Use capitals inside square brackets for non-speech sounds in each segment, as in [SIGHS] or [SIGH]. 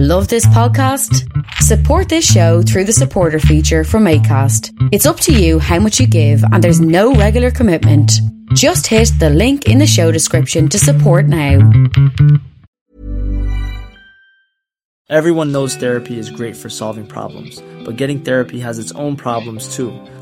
Love this podcast? Support this show through the supporter feature from ACAST. It's up to you how much you give, and there's no regular commitment. Just hit the link in the show description to support now. Everyone knows therapy is great for solving problems, but getting therapy has its own problems too,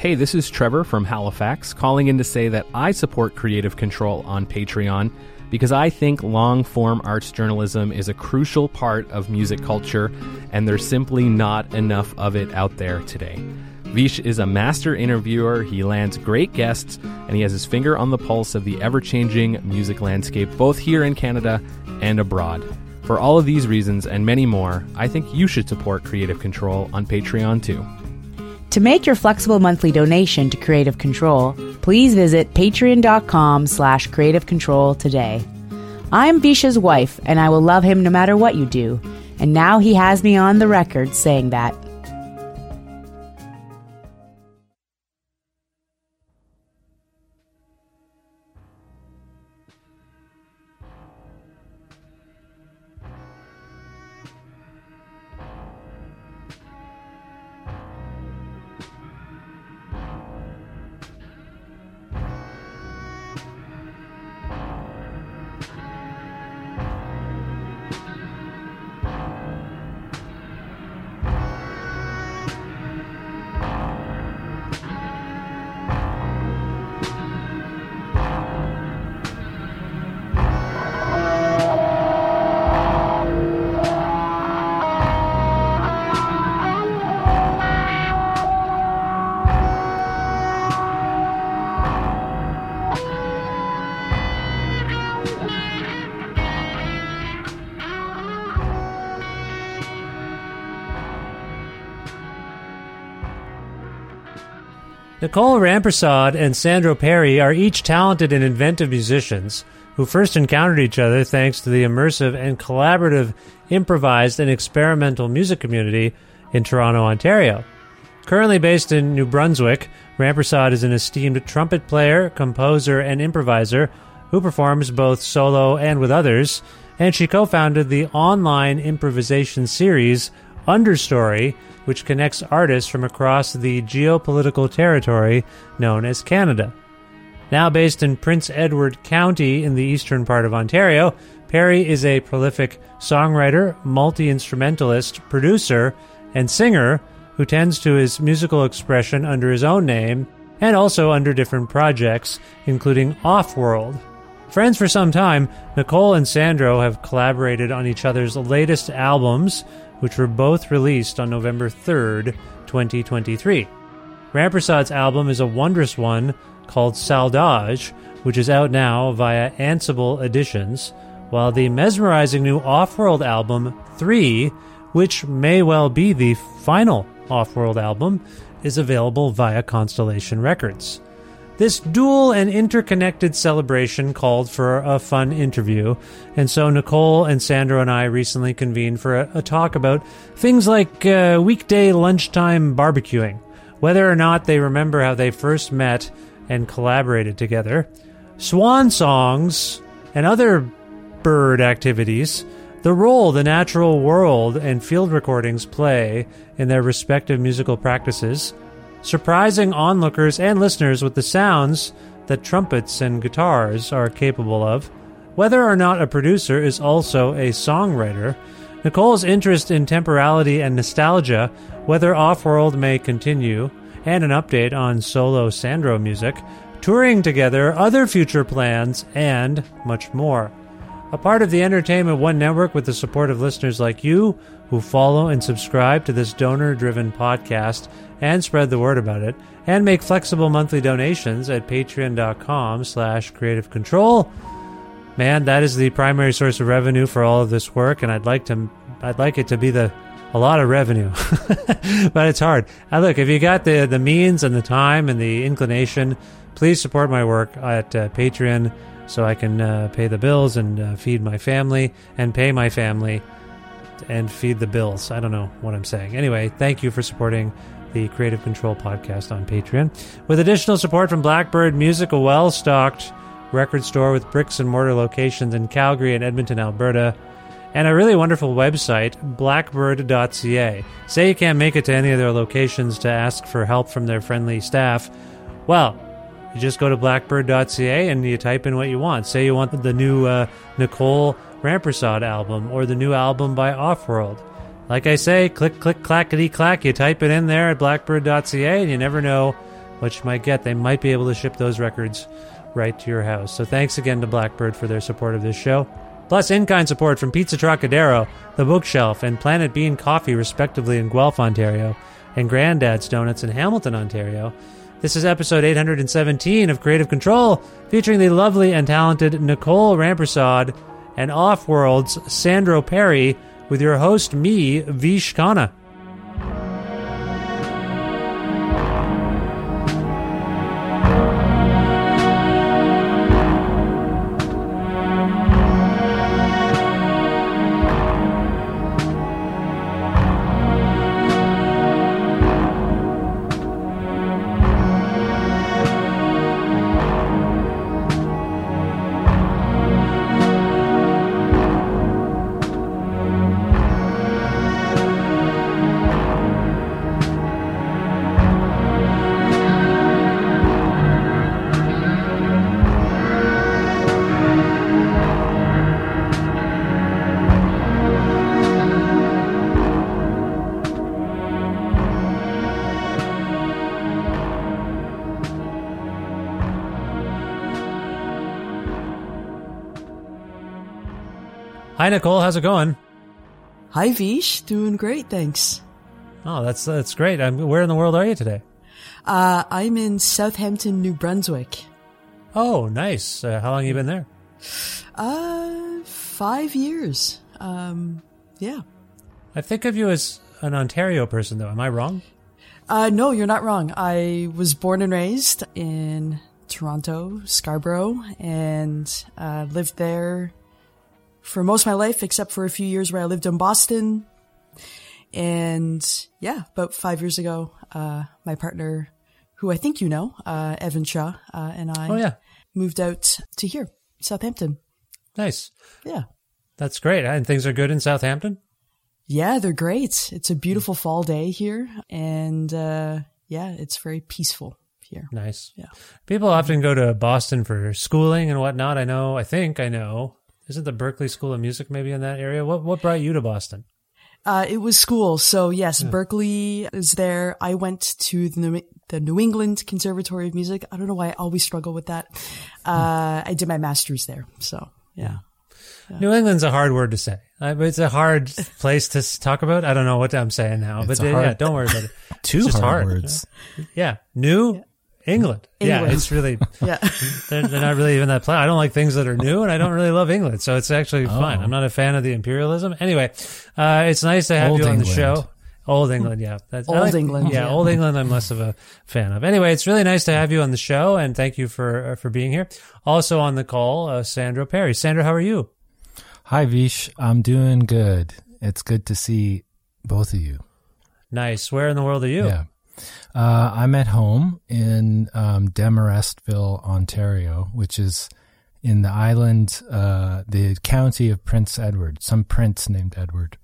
Hey, this is Trevor from Halifax calling in to say that I support Kreative Kontrol on Patreon because I think long form arts journalism is a crucial part of music culture and there's simply not enough of it out there today. Vish is a master interviewer, he lands great guests, and he has his finger on the pulse of the ever changing music landscape both here in Canada and abroad. For all of these reasons and many more, I think you should support Kreative Kontrol on Patreon too. To make your flexible monthly donation to Kreative Kontrol, please visit patreon.com slash kreative kontrol today. I'm Visha's wife, and I will love him no matter what you do. And now he has me on the record saying that. Nicole Rampersaud and Sandro Perri are each talented and inventive musicians who first encountered each other thanks to the immersive and collaborative improvised and experimental music community in Toronto, Ontario. Currently based in New Brunswick, Rampersaud is an esteemed trumpet player, composer, and improviser who performs both solo and with others, and she co founded the online improvisation series Understory, which connects artists from across the geopolitical territory known as Canada. Now based in Prince Edward County in the eastern part of Ontario, Perri is a prolific songwriter, multi instrumentalist, producer, and singer who tends to his musical expression under his own name and also under different projects, including Off World. Friends for some time, Nicole and Sandro have collaborated on each other's latest albums, which were both released on November 3rd, 2023. Rampersaud's album is a wondrous one called Saudade, which is out now via Ansible Editions, while the mesmerizing new Off World album, 3, which may well be the final Off World album, is available via Constellation Records. This dual and interconnected celebration called for a fun interview, and so Nicole and Sandro and I recently convened for a, a talk about things like uh, weekday lunchtime barbecuing, whether or not they remember how they first met and collaborated together, swan songs, and other bird activities, the role the natural world and field recordings play in their respective musical practices, surprising onlookers and listeners with the sounds that trumpets and guitars are capable of, whether or not a producer is also a songwriter, Nicole's interest in temporality and nostalgia, whether Off World may continue, and an update on solo Sandro music, touring together, other future plans, and much more. A part of the Entertainment One network with the support of listeners like you who follow and subscribe to this donor driven podcast and spread the word about it, and make flexible monthly donations at patreon.com slash kreative kontrol. Man, that is the primary source of revenue for all of this work, and I'd like to I'd like it to be the a lot of revenue. [LAUGHS] but it's hard. Uh, look, if you got the the means and the time and the inclination, please support my work at uh, Patreon so I can uh, pay the bills and uh, feed my family and pay my family and feed the bills. I don't know what I'm saying. Anyway, thank you for supporting the Kreative Kontrol podcast on Patreon. With additional support from Blackbyrd Myoozik, a well stocked record store with bricks and mortar locations in Calgary and Edmonton, Alberta, and a really wonderful website, blackbyrd.ca. Say you can't make it to any of their locations to ask for help from their friendly staff. Well, you just go to blackbyrd.ca and you type in what you want. Say you want the new uh, Nicole Rampersaud album or the new album by Off World. Like I say, click, click, clackety clack. You type it in there at blackbyrd.ca and you never know what you might get. They might be able to ship those records right to your house. So thanks again to Blackbyrd for their support of this show. Plus, in kind support from Pizza Trokadero, The Bookshelf, and Planet Bean Coffee, respectively, in Guelph, Ontario, and Grandad's Donuts in Hamilton, Ontario. This is episode 817 of Kreative Kontrol, featuring the lovely and talented Nicole Rampersaud and Off World's Sandro Perri, with your host, me, Vish Khanna. Hi, Nicole. How's it going? Hi, Vish. Doing great, thanks. Oh, that's that's great. I'm, where in the world are you today? Uh, I'm in Southampton, New Brunswick. Oh, nice. Uh, how long have you been there? Uh, five years. Um, yeah. I think of you as an Ontario person, though. Am I wrong? Uh, no, you're not wrong. I was born and raised in Toronto, Scarborough, and uh, lived there for most of my life, except for a few years where I lived in Boston. And yeah, about five years ago, uh, my partner, who I think you know, uh, Evan Shaw, uh, and I Oh, yeah. moved out to here, Southampton. Nice. Yeah. That's great. And things are good in Southampton? Yeah, they're great. It's a beautiful fall day here. And, uh, yeah, it's very peaceful here. Nice. Yeah. People often go to Boston for schooling and whatnot. I know, I think I know. Isn't the Berklee School of Music maybe in that area? What what brought you to Boston? Uh, it was school. So yes, Berklee is there. I went to the New, the New England Conservatory of Music. I don't know why I always struggle with that. Uh, I did my master's there. So yeah. New England's a hard word to say. But It's a hard [LAUGHS] place to talk about. I don't know what I'm saying now, It's but a uh, yeah, don't worry about it. [LAUGHS] Two It's just hard, hard. words. Yeah, New England. Yeah, it's really [LAUGHS] Yeah. they're, they're not really even that plan. I don't like things that are new, and I don't really love England, so it's actually Oh. fine. I'm not a fan of the imperialism. Anyway, uh, it's nice to have Old you on the show. Old England, yeah. That's, Old like- England, yeah, yeah. Old England. I'm less of a fan of. Anyway, it's really nice to have you on the show, and thank you for uh, for being here. Also on the call, uh, Sandro Perri. Sandro, how are you? Hi, Vish. I'm doing good. It's good to see both of you. Nice. Where in the world are you? Yeah. Uh, I'm at home in um, Demorestville, Ontario, which is in the island, uh, the county of Prince Edward. Some prince named Edward.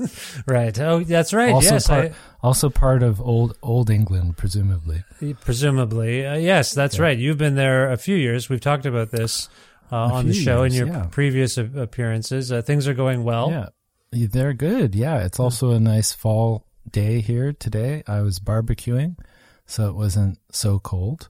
[LAUGHS] Right. Oh, that's right. Also yes, part, also part of old old England, presumably. Presumably. Uh, yes, that's right. You've been there a few years. We've talked about this uh, on the show in your yeah. previous appearances. Uh, things are going well. Yeah, Yeah, they're good. Yeah, it's also a nice fall day here today. I was barbecuing, so it wasn't so cold.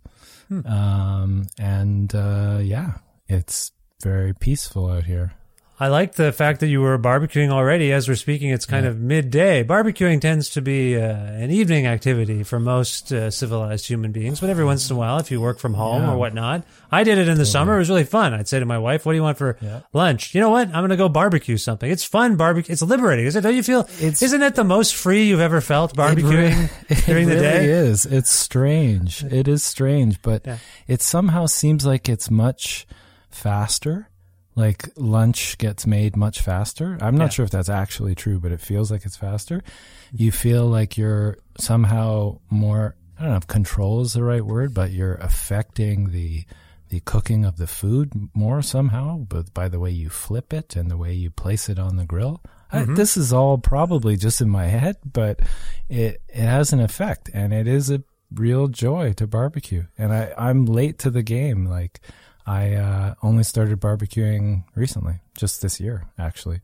Hmm. Um, and uh, yeah, it's very peaceful out here. I like the fact that you were barbecuing already. As we're speaking, it's kind of midday. Barbecuing tends to be uh, an evening activity for most uh, civilized human beings, but every once in a while, if you work from home Yeah. or whatnot, I did it in the summer. It was really fun. I'd say to my wife, "What do you want for lunch?" You know what? I'm going to go barbecue something. It's fun. Barbecue. It's liberating, is it? Don't you feel? It's- isn't it the most free you've ever felt barbecuing It [LAUGHS] [LAUGHS] during the really day? is. It's strange. It is strange, but Yeah. it somehow seems like it's much faster. Like lunch gets made much faster. I'm not Yeah. sure if that's actually true, but it feels like it's faster. Mm-hmm. You feel like you're somehow more, I don't know if control is the right word, but you're affecting the, the cooking of the food more somehow, but by the way you flip it and the way you place it on the grill. I, mm-hmm. this is all probably just in my head, but it it has an effect, and it is a real joy to barbecue. And I I'm late to the game. Like I uh, only started barbecuing recently, just this year, actually.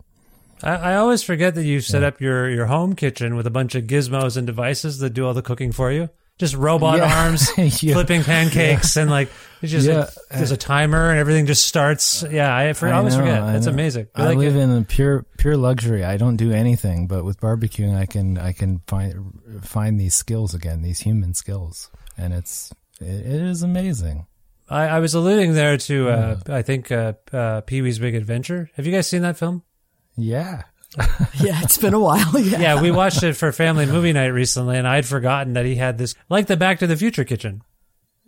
I, I always forget that you set up your, your home kitchen with a bunch of gizmos and devices that do all the cooking for you. Just robot Yeah. arms [LAUGHS] Yeah. flipping pancakes and like it's just Yeah. like, there's a timer and everything just starts. Yeah, I, for, I always know, forget. I That's amazing. I, like live it. in a pure pure luxury. I don't do anything, but with barbecuing, I can I can find find these skills again, these human skills, and it's it, it is amazing. I, I was alluding there to uh, I think uh, uh, Pee Wee's Big Adventure. Have you guys seen that film? Yeah, [LAUGHS] Yeah, it's been a while. [LAUGHS] Yeah. Yeah, we watched it for family movie night recently, and I'd forgotten that he had this like the Back to the Future kitchen.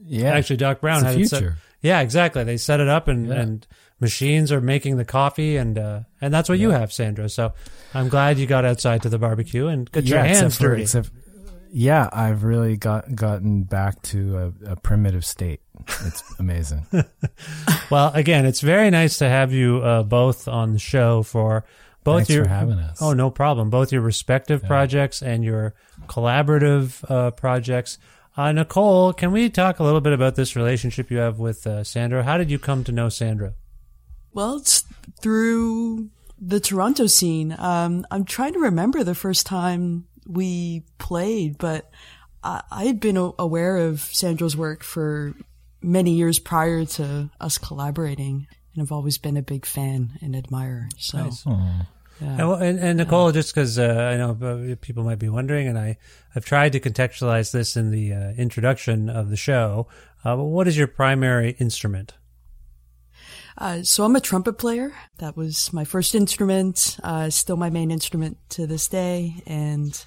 yeah. Actually, Doc Brown It's the had it set- yeah, exactly. They set it up, and, Yeah. and machines are making the coffee, and uh, and that's what you have, Sandro. So I'm glad you got outside to the barbecue and got your hands except for- dirty. except- yeah, I've really got gotten back to a, a primitive state. It's [LAUGHS] amazing. [LAUGHS] well, again, it's very nice to have you uh, both on the show for both Thanks your for having us. Oh, no problem. Both your respective projects and your collaborative uh, projects. Uh, Nicole, can we talk a little bit about this relationship you have with uh, Sandro? How did you come to know Sandro? Well, it's through the Toronto scene. Um, I'm trying to remember the first time we played, but I, I had been a- aware of Sandro's work for many years prior to us collaborating, and I've always been a big fan and admirer. So. And, well, and, and Nicole, just because uh, I know uh, people might be wondering, and I have tried to contextualize this in the uh, introduction of the show. Uh, but what is your primary instrument? uh, so I'm a trumpet player. That was my first instrument. Uh, still my main instrument to this day, and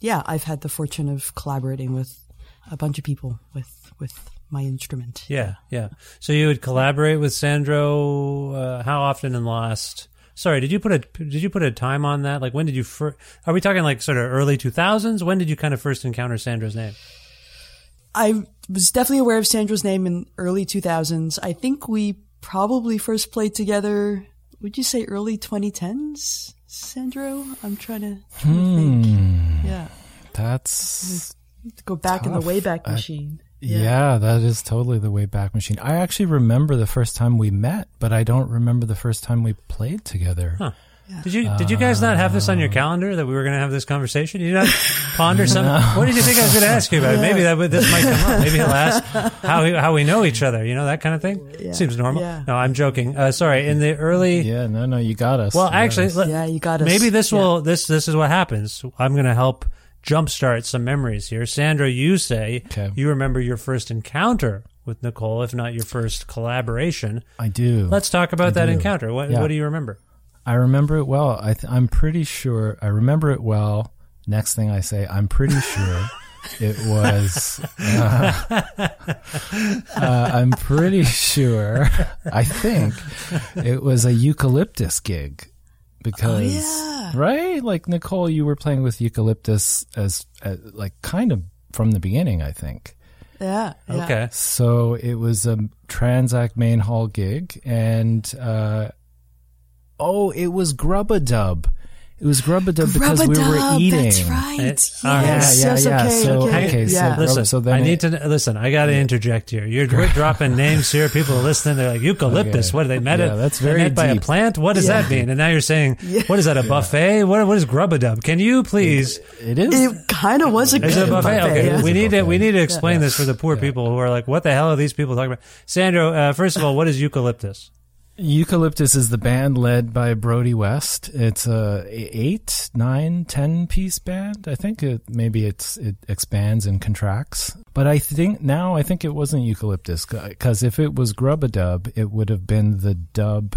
yeah, I've had the fortune of collaborating with a bunch of people with with my instrument. Yeah, yeah. So you would collaborate with Sandro. Uh, how often in the last? Sorry, did you put a did you put a time on that? Like when did you first? Are we talking like sort of early two thousands? When did you kind of first encounter Sandro's name? I was definitely aware of Sandro's name in early 2000s. I think we probably first played together. Would you say early 2010s, Sandro? I'm trying to, trying to think. Yeah, That's go back in the Tough. Wayback I- Machine. yeah. that is totally the way back machine. I actually remember the first time we met, but I don't remember the first time we played together. Huh. Did you did you guys not have this on your calendar that we were going to have this conversation? You not [LAUGHS] ponder something? What did you think I was going to ask you about? Maybe that this might come up. Maybe he'll ask how we, how we know each other. You know that kind of thing. Yeah. Seems normal. Yeah. No, I'm joking. Uh, sorry. In the early Yeah, no, no, you got us. Well, You actually, us. let- Yeah, you got us. maybe this Yeah. will this this is what happens. I'm going to help jumpstart some memories here. Sandro, you say Okay. you remember your first encounter with Nicole, if not your first collaboration. I do. Let's talk about I that do. encounter. What Yeah. what do you remember? I remember it well. I th- I'm pretty sure I remember it well. Next thing I say, I'm pretty sure [LAUGHS] it was. Uh, uh, I'm pretty sure. I think it was a eucalyptus gig because yeah. right, like Nicole, you were playing with eucalyptus as, as like kind of from the beginning. I think. Yeah. yeah. Okay. So it was a Tranzac main hall gig, and uh, oh, it was Grub-a-Dub. It was Grub-a-Dub because we were Rub-a-dub, eating. That's right. Eh, Yes, all right. Yeah, yeah, yes, yeah. okay, So- okay. okay, so yeah. Listen, so then I it- need to listen. I got to interject here. You're we're dropping names here. People are listening. They're like eucalyptus. Okay. What are they met Yeah, it? that's they very met by a plant. What does that mean? And now you're saying, [LAUGHS] what is that? A buffet? What what is grub-a-dub? Can you please? It is. It kind of was a Is it a buffet? Okay, we need to we need to explain this for the poor people who are like, what the hell are these people talking about? Sandro, uh, first of all, what is eucalyptus? Eucalyptus is the band led by Brodie West. It's a eight, nine, ten piece band. I think it maybe it's it expands and contracts. But I think now I think it wasn't Eucalyptus because if it was Grub-a-Dub, it would have been the dub,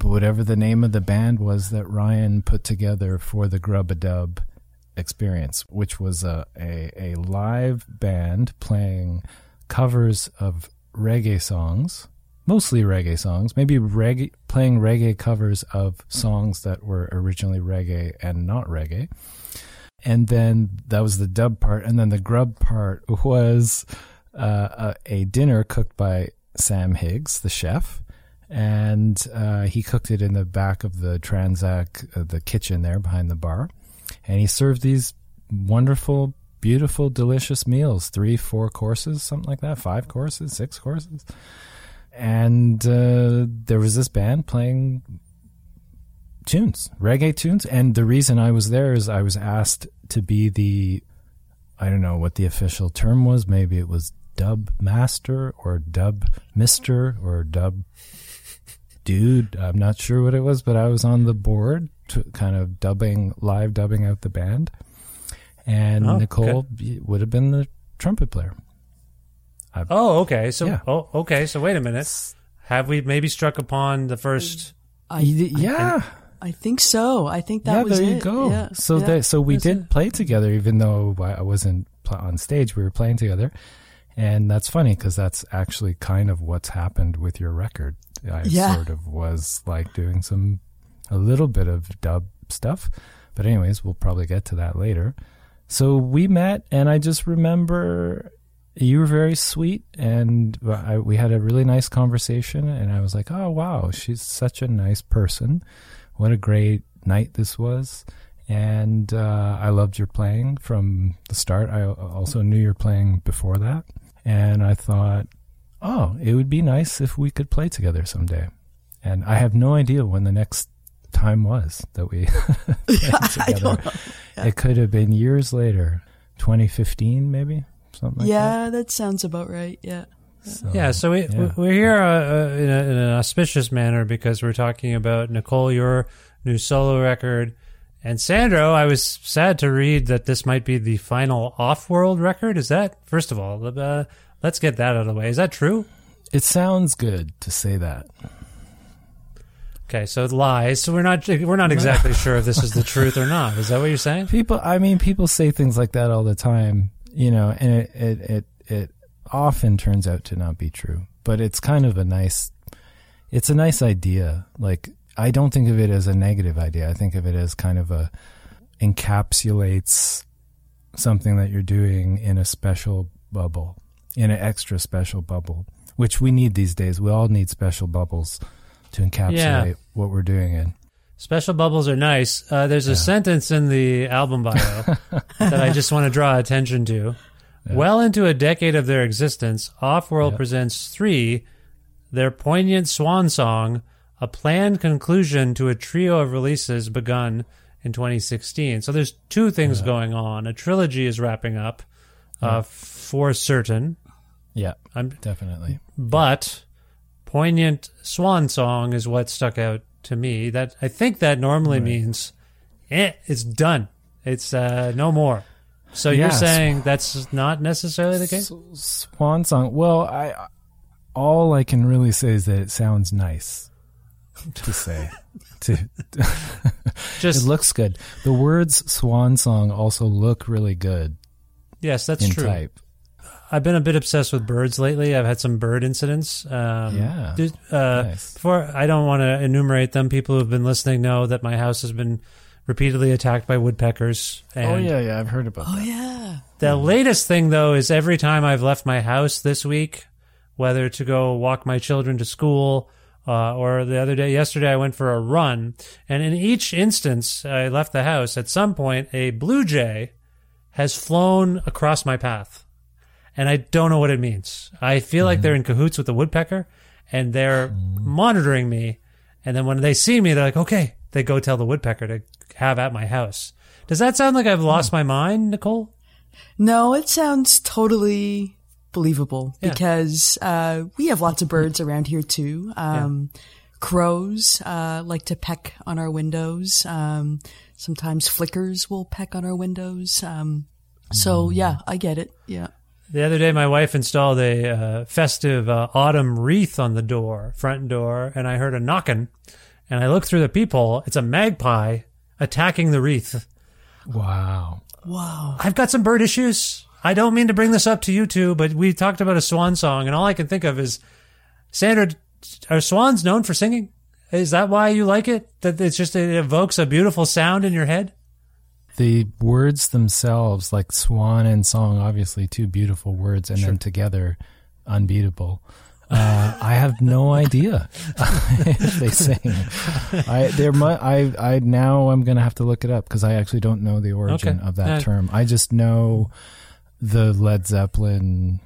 whatever the name of the band was that Ryan put together for the Grub-a-Dub experience, which was a, a, a live band playing covers of reggae songs mostly reggae songs, maybe reggae, playing reggae covers of songs that were originally reggae and not reggae. And then that was the dub part. And then the grub part [LAUGHS] was uh, a, a dinner cooked by Sam Higgs, the chef. And uh, he cooked it in the back of the Tranzac, uh, the kitchen there behind the bar. And he served these wonderful, beautiful, delicious meals three, four courses, something like that, five courses, six courses and uh, there was this band playing tunes, reggae tunes. And the reason I was there is I was asked to be the, I don't know what the official term was. Maybe it was dub master or dub mister or dub dude. I'm not sure what it was, but I was on the board to kind of dubbing, live dubbing out the band. And Oh, Nicole would have been the trumpet player. Oh, okay. So, Yeah. oh, okay. So, wait a minute. Have we maybe struck upon the first? I, yeah. I think so. I think that yeah, was there you it. go. Yeah. So yeah. that so we That's did it. play together, even though I I wasn't on stage. We were playing together, and that's funny because that's actually kind of what's happened with your record. I Yeah. sort of was like doing some a little bit of dub stuff, but anyways, we'll probably get to that later. So we met, and I just remember you were very sweet, and I, we had a really nice conversation. And I was like, "Oh wow, she's such a nice person. What a great night this was." And uh, I loved your playing from the start. I also knew you were playing before that, and I thought, "Oh, it would be nice if we could play together someday." And I have no idea when the next time was that we [LAUGHS] played [LAUGHS] together. It could have been years later, 2015 maybe, something like that. yeah, that sounds about right. Yeah. So, yeah. So we yeah. we're here uh, uh, in, a, in an auspicious manner because we're talking about Nicole, your new solo record, and Sandro. I was sad to read that this might be the final Off World record. Is that first of all? Uh, let's get that out of the way. Is that true? It sounds good to say that. Okay, so it lies. So we're not we're not exactly sure if this is the truth or not. Is that what you're saying? People, I mean, people say things like that all the time, you know, and it, it, it, it often turns out to not be true, but it's kind of a nice, it's a nice idea. Like, I don't think of it as a negative idea. I think of it as kind of a, encapsulates something that you're doing in a special bubble, in an extra special bubble, which we need these days. We all need special bubbles to encapsulate Yeah. what we're doing in. Special bubbles are nice. Uh, there's a sentence in the album bio [LAUGHS] that I just want to draw attention to. Well into a decade of their existence, Off World Yeah. presents three, their poignant swan song, a planned conclusion to a trio of releases begun in 2016. So there's two things going on. A trilogy is wrapping up uh, for certain, Yeah, I'm, definitely. but poignant swan song is what stuck out to me. That I think that normally means eh, it's done. It's uh, no more. So you're Yes. saying that's not necessarily the case? Swan song. Well, I all I can really say is that it sounds nice. [LAUGHS] to say. to [LAUGHS] Just it looks good. The words "swan song" also look really good yes, that's true. type. I've been a bit obsessed with birds lately. I've had some bird incidents. Um, Yeah. did- uh, Nice. Before I don't want to enumerate them. People who've been listening know that my house has been repeatedly attacked by woodpeckers. And oh yeah, yeah, I've heard about Oh that. yeah. The latest thing, though, is every time I've left my house this week, whether to go walk my children to school uh, or the other day, yesterday, I went for a run. And in each instance, I left the house, at some point, a blue jay has flown across my path. And I don't know what it means. I feel like they're in cahoots with the woodpecker and they're monitoring me. And then when they see me, they're like, okay, they go tell the woodpecker to have at my house. Does that sound like I've lost my mind, Nicole? No, it sounds totally believable Yeah. because uh, we have lots of birds around here too. Um, Crows uh, like to peck on our windows. Um, sometimes flickers will peck on our windows. Um, so yeah, I get it. Yeah. The other day, my wife installed a uh, festive uh, autumn wreath on the door, front door, and I heard a knocking. And I looked through the peephole. It's a magpie attacking the wreath. Wow. Wow. I've got some bird issues. I don't mean to bring this up to you two, but we talked about a swan song, and all I can think of is Sandro. Are swans known for singing? Is that why you like it? That it's just it evokes a beautiful sound in your head. The words themselves, like swan and song, obviously two beautiful words, and then together, unbeatable. Uh, I have no idea [LAUGHS] if they sing. I there mu- I I now I'm gonna have to look it up because I actually don't know the origin Okay. of that Yeah. term. I just know the Led Zeppelin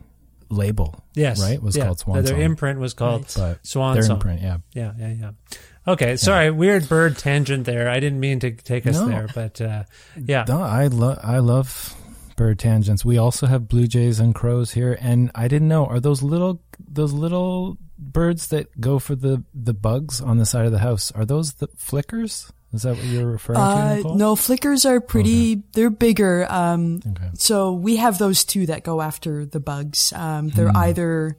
label. Yes, right was yeah. called Swan Their Song. imprint was called but Swan their Song. imprint, yeah. Yeah, yeah, yeah. Okay, sorry, weird bird tangent there. I didn't mean to take us No. there, but uh, yeah. No, I love I love bird tangents. We also have blue jays and crows here, and I didn't know are those little those little birds that go for the the bugs on the side of the house. Are those the flickers? Is that what you're referring to? Uh, Nicole? no, flickers are pretty, they're bigger. Um, Okay. so we have those two that go after the bugs. Um, they're either,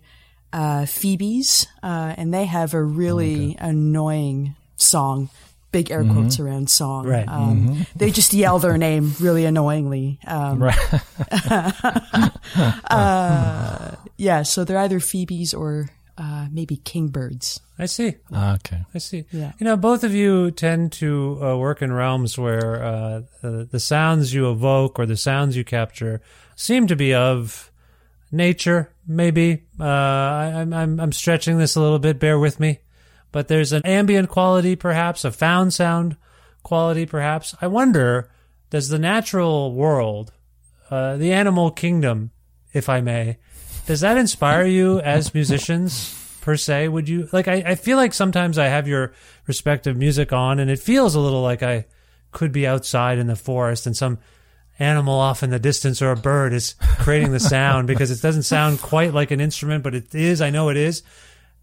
uh, Phoebes, uh, and they have a really annoying song. Big air quotes around song. Right. Um, They just yell their name really annoyingly. Um, Right. [LAUGHS] [LAUGHS] uh, yeah, so they're either Phoebes or, uh, maybe kingbirds. I see. okay. I see. Yeah. You know, both of you tend to uh, work in realms where uh, uh, the sounds you evoke or the sounds you capture seem to be of nature. Maybe uh, I, I'm I'm I'm stretching this a little bit. Bear with me, but there's an ambient quality, perhaps a found sound quality, perhaps. I wonder, does the natural world, uh, the animal kingdom, if I may, does that inspire you as musicians per se? Would you like? I, I feel like sometimes I have your respective music on, and it feels a little like I could be outside in the forest and some animal off in the distance or a bird is creating the [LAUGHS] sound because it doesn't sound quite like an instrument, but it is. I know it is.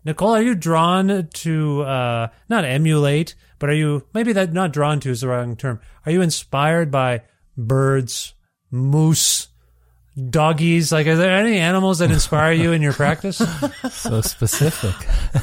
Nicole, are you drawn to uh, not emulate, but are you maybe that not drawn to is the wrong term? Are you inspired by birds, moose, doggies? Like, are there any animals that inspire you in your practice? [LAUGHS] So specific.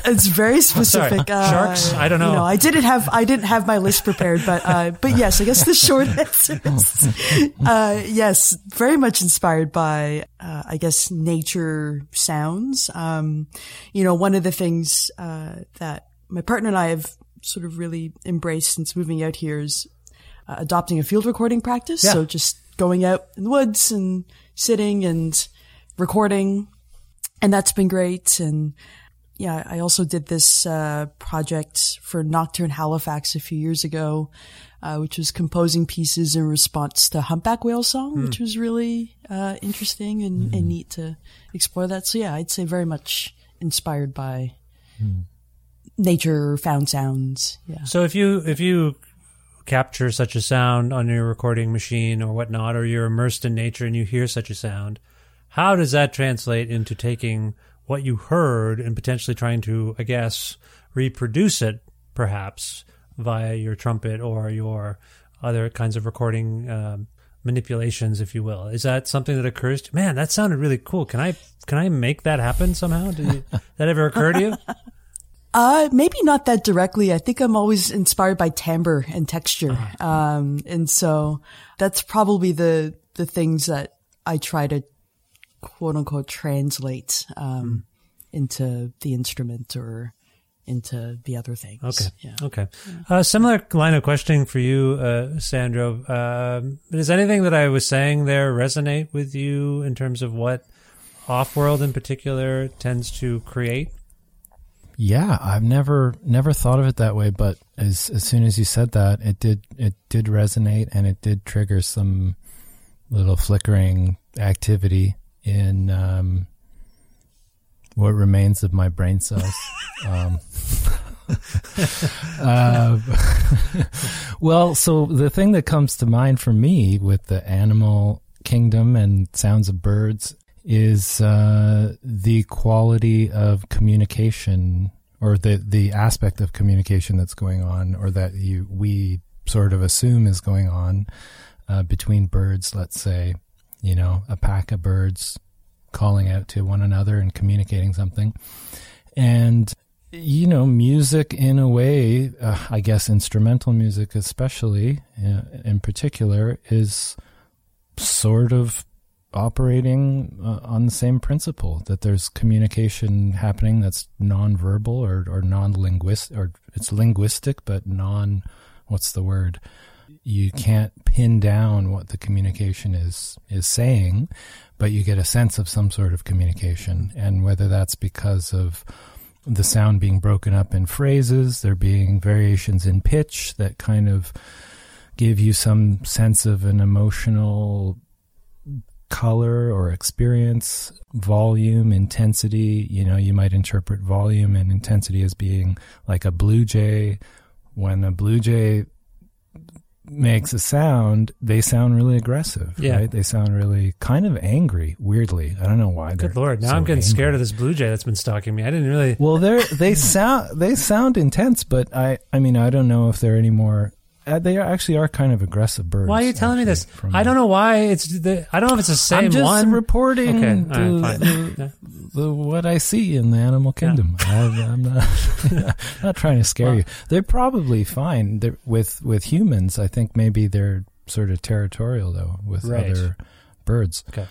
It's very specific. uh, Sharks? I don't know. You know, I didn't have I didn't have my list prepared, but uh, but yes, I guess the [LAUGHS] short answer is uh, yes, very much inspired by uh, I guess nature sounds. Um, you know, one of the things uh, that my partner and I have sort of really embraced since moving out here is uh, adopting a field recording practice. Yeah. So just going out in the woods and sitting and recording and that's been great. And yeah, I also did this uh, project for Nocturne Halifax a few years ago, uh, which was composing pieces in response to Humpback Whale Song, which was really uh, interesting and, and neat to explore that. So yeah, I'd say very much inspired by nature, found sounds. Yeah. So if you if you capture such a sound on your recording machine or whatnot, or you're immersed in nature and you hear such a sound, how does that translate into taking what you heard and potentially trying to, I guess, reproduce it, perhaps via your trumpet or your other kinds of recording um, manipulations, if you will? Is that something that occurs to? Man, that sounded really cool. Can I can I make that happen somehow? Did you, that ever occur to you? [LAUGHS] Uh, maybe not that directly. I think I'm always inspired by timbre and texture. Uh-huh. Um, and so that's probably the, the things that I try to quote unquote translate, um, into the instrument or into the other things. Okay. Yeah. Okay. Uh, similar line of questioning for you, uh, Sandro. Um, does anything that I was saying there resonate with you in terms of what Off World in particular tends to create? Yeah, I've never never thought of it that way, but as as soon as you said that, it did it did resonate and it did trigger some little flickering activity in um, what remains of my brain cells. [LAUGHS] um, [LAUGHS] uh, [LAUGHS] well, so the thing that comes to mind for me with the animal kingdom and sounds of birds is uh, the quality of communication or the the aspect of communication that's going on or that you we sort of assume is going on uh, between birds let's say you know a pack of birds calling out to one another and communicating something. And you know music in a way uh, i guess instrumental music especially uh, in particular is sort of operating uh, on the same principle that there's communication happening that's non-verbal or, or non-linguistic or it's linguistic but non what's the word? You can't pin down what the communication is is saying but you get a sense of some sort of communication. And whether that's because of the sound being broken up in phrases there being variations in pitch that kind of give you some sense of an emotional color or experience, volume, intensity. You know, you might interpret volume and intensity as being like a blue jay. When a blue jay makes a sound, they sound really aggressive, Yeah. right? They sound really kind of angry, weirdly. I don't know why. Good lord! Now so I'm getting angry. scared of this blue jay that's been stalking me. I didn't really. Well, they're they [LAUGHS] sound they sound intense, but I I mean I don't know if they're any more. Uh, they are, actually are kind of aggressive birds. Why are you telling me this? I don't know why it's. The, I don't know if it's the same I'm just one. reporting Okay, the, right, the- the- what I see in the animal kingdom. [LAUGHS] I, I'm not [LAUGHS] not trying to scare you. They're probably fine they're, with with humans. I think maybe they're sort of territorial though with Right. other birds. Okay.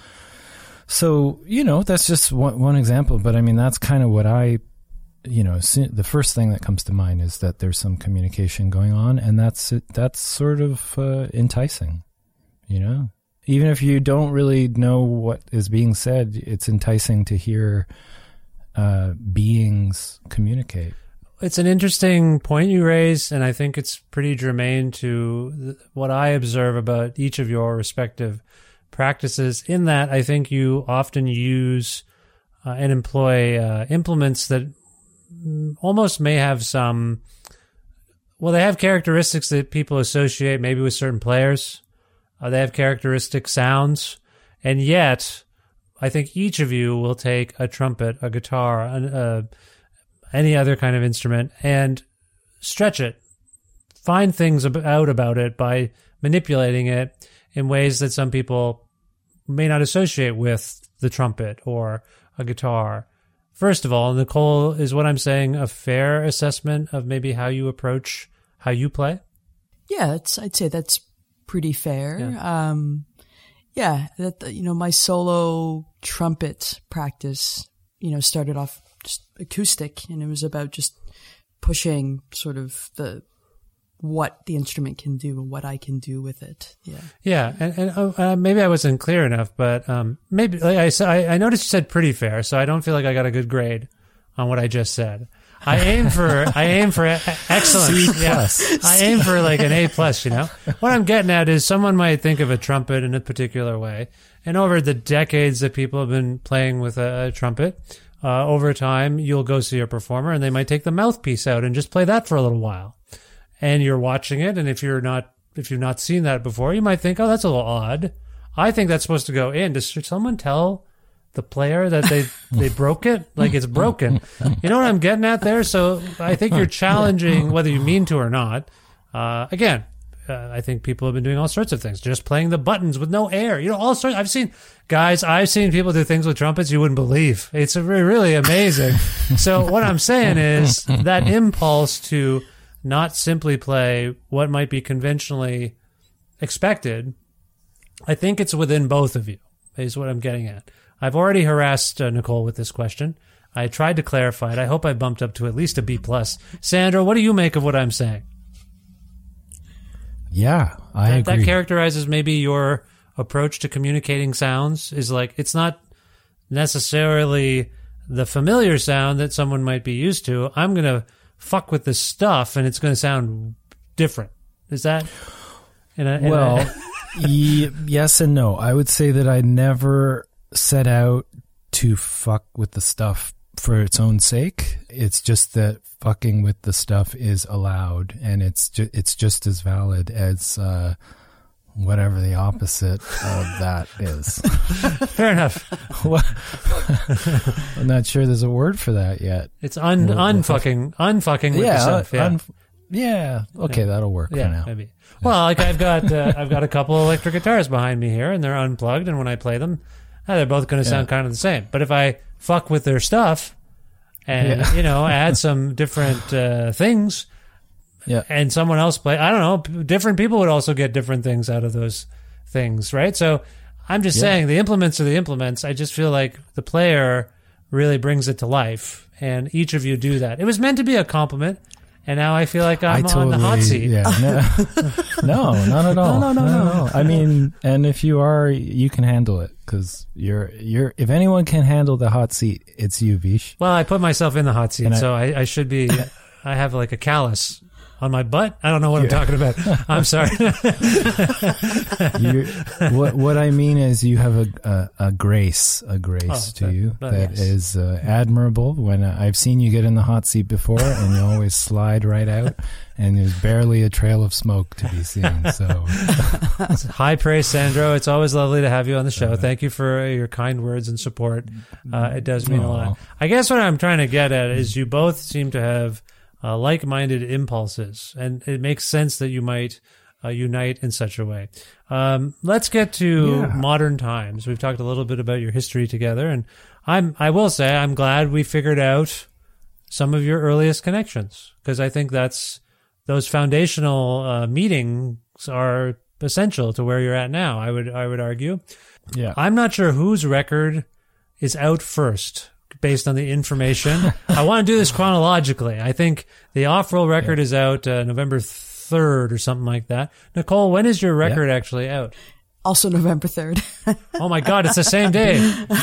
So you know that's just one, one example, but I mean that's kind of what I, you know, the first thing that comes to mind is that there's some communication going on, and that's that's sort of uh, enticing, you know. Even if you don't really know what is being said, it's enticing to hear uh, beings communicate. It's an interesting point you raise, and I think it's pretty germane to what I observe about each of your respective practices. In that, I think you often use uh, and employ uh, implements that almost may have some. Well, they have characteristics that people associate maybe with certain players. Uh, they have characteristic sounds, and yet, I think each of you will take a trumpet, a guitar, an, uh, any other kind of instrument and stretch it. Find things ab- out about it by manipulating it in ways that some people may not associate with the trumpet or a guitar. First of all, Nicole, is what I'm saying a fair assessment of maybe how you approach how you play? Yeah, it's, I'd say that's pretty fair. Um, yeah, that, you know, my solo trumpet practice, you know, started off just acoustic and it was about just pushing sort of the, what the instrument can do and what I can do with it. Yeah. Yeah, and, and uh, uh, maybe I wasn't clear enough, but um, maybe like I, I I noticed you said pretty fair, so I don't feel like I got a good grade on what I just said. I aim for [LAUGHS] I aim for e- excellence. Yeah, I aim for like an A plus. You know what I'm getting at is someone might think of a trumpet in a particular way, and over the decades that people have been playing with a, a trumpet, uh, over time you'll go see a performer and they might take the mouthpiece out and just play that for a little while and you're watching it and if you're not if you've not seen that before you might think oh that's a little odd i think that's supposed to go in does should someone tell the player that they [LAUGHS] they broke it like it's broken you know what i'm getting at there so i think you're [LAUGHS] challenging whether you mean to or not uh, again uh, I think people have been doing all sorts of things, just playing the buttons with no air. You know, all sorts. I've seen guys. I've seen people do things with trumpets you wouldn't believe. It's re- really amazing. so what I'm saying is that [LAUGHS] impulse to not simply play what might be conventionally expected. I think it's within both of you. Is what I'm getting at. I've already harassed uh, Nicole with this question. I tried to clarify it. I hope I bumped up to at least a B plus. Sandro, what do you make of what I'm saying? Yeah, I that, agree. that characterizes maybe your approach to communicating sounds is like it's not necessarily the familiar sound that someone might be used to. I'm going to fuck with this stuff and it's going to sound different. Is that in a, in well, [LAUGHS] a, y- yes and no. I would say that I never set out to fuck with the stuff for its own sake. It's just that fucking with the stuff is allowed, and it's ju- it's just as valid as uh, whatever the opposite of that [LAUGHS] is. fair enough. [LAUGHS] I'm not sure there's a word for that yet. It's un Well, unfucking unfucking with yeah, yourself. Yeah. un- yeah. Okay, that'll work yeah, for now. maybe. Well, like I've got uh, I've got a couple electric guitars behind me here, and they're unplugged. And when I play them, uh, they're both going to sound Yeah. kind of the same. But if I fuck with their stuff and Yeah. you know add some different uh, things, Yeah. and someone else play, I don't know, different people would also get different things out of those things, right? So I'm just Yeah. saying the implements are the implements. I just feel like the player really brings it to life, and each of you do that. It was meant to be a compliment. And now I feel like I'm I on the hot seat. Yeah, no, [LAUGHS] no, not at [LAUGHS] all. no, no, no. no I mean, and if you are, you can handle it because you're you're. If anyone can handle the hot seat, it's you, Vish. Well, I put myself in the hot seat, I- so I, I should be. I have like a callus on my butt. I don't know what I'm talking about. I'm sorry. [LAUGHS] You, what what I mean is, you have a a, a grace, a grace Oh, to that- you that- that yes. is uh, admirable. When uh, I've seen you get in the hot seat before, and you always slide right out, and there's barely a trail of smoke to be seen. So [LAUGHS] High praise, Sandro. It's always lovely to have you on the show. Thank you for uh, your kind words and support. Uh, it does mean a lot. I guess what I'm trying to get at is you both seem to have uh, like-minded impulses, and it makes sense that you might uh, unite in such a way. Um, let's get to Yeah. modern times. We've talked a little bit about your history together, and I'm I will say I'm glad we figured out some of your earliest connections because I think that's those foundational uh, meetings are essential to where you're at now. I would I would argue. yeah, I'm not sure whose record is out first based on the information. I want to do this chronologically. I think the Off World record is out uh, November 3rd or something like that. Nicole, when is your record actually out? Also November 3rd. [LAUGHS] Oh my god, it's the same day.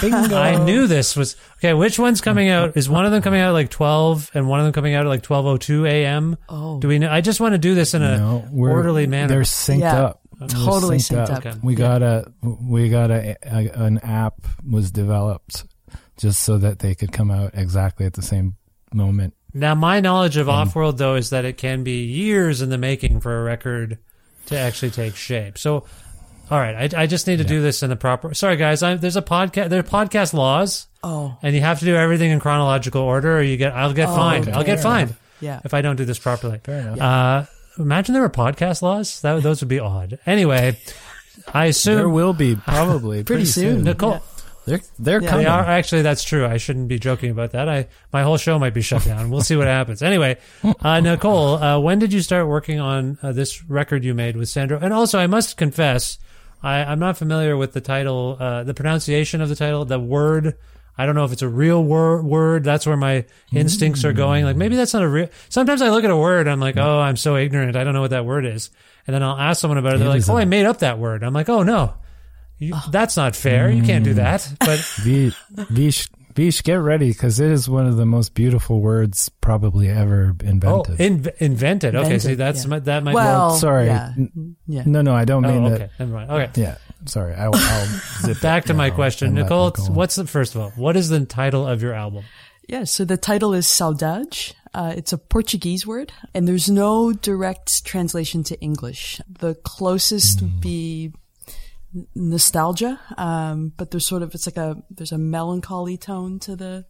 bingo. I knew this was Okay, which one's coming out? Is one of them coming out at like 12 and one of them coming out at like 12:02 a.m.? Oh. Do we know? I just want to do this in a No, orderly manner. They're synced Yeah. up. They're Totally synced up. Okay. We got a we got a, a an app was developed just so that they could come out exactly at the same moment. Now, my knowledge of Off World, though, is that it can be years in the making for a record to actually take shape. So, all right, I, I just need to do this in the proper. Sorry, guys, I, there's a podcast. There are podcast laws, Oh, and you have to do everything in chronological order, or you get. I'll get Oh, fined. okay. I'll get Fair fined yeah. if I don't do this properly. Fair enough. Uh, imagine there were podcast laws. That those would be odd. Anyway, I There assume will be probably [LAUGHS] Pretty soon. Nicole. Yeah. They're they're Yeah. coming. They are actually. That's true. I shouldn't be joking about that. I my whole show might be shut down. We'll see what happens. Anyway, uh, [LAUGHS] Nicole, uh, when did you start working on uh, this record you made with Sandro? And also, I must confess, I, I'm not familiar with the title, uh, the pronunciation of the title, the word. I don't know if it's a real wor- word. That's where my instincts are going. Like maybe that's not a real. Sometimes I look at a word, I'm like, oh, I'm so ignorant. I don't know what that word is. And then I'll ask someone about it. They're It like, oh, a- I made up that word. I'm like, oh no, you, ah. that's not fair. You can't do mm. that. But Vish, Vish, Vish, get ready because it is one of the most beautiful words probably ever Oh, invented. in, invented. Okay, Invented, see, that's yeah. my, that might. Well, sorry. Yeah. Mm-hmm. Yeah. no, no, I don't oh, mean okay, that. never mind. Okay, Yeah, sorry. I, I'll zip it back to my now question, Nicole. Nicole- What's the first of all? What is the title of your album? Yeah, so the title is Saudade. Uh, it's a Portuguese word, and there's no direct translation to English. The closest would be n- nostalgia, um, but there's sort of it's like a there's a melancholy tone to the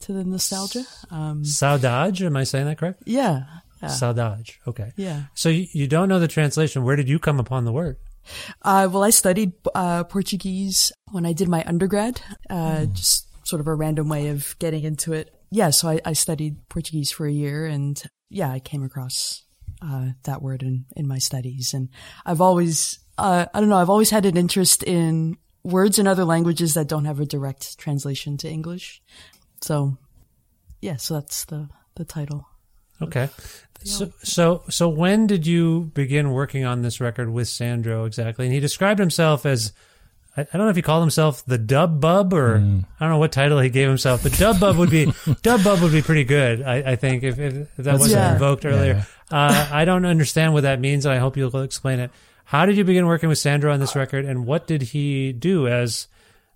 to the nostalgia. Um, Saudade. Am I saying that correct? yeah, Saudade. Okay. Yeah. So you, you don't know the translation. Where did you come upon the word? Uh, well, I studied uh, Portuguese when I did my undergrad. Uh, Just sort of a random way of getting into it. Yeah, so I, I studied Portuguese for a year, and yeah, I came across uh, that word in in my studies, and I've always uh, I don't know I've always had an interest in words in other languages that don't have a direct translation to English. So yeah, so that's the the title. Okay. So, so, so when did you begin working on this record with Sandro exactly? And he described himself as, I, I don't know if he called himself the Dub Bub or I don't know what title he gave himself, but Dub Bub would be, [LAUGHS] Dub Bub would be pretty good. I, I think if, if, if that wasn't Yeah. invoked earlier. Uh, I don't understand what that means and I hope you'll explain it. How did you begin working with Sandro on this record and what did he do as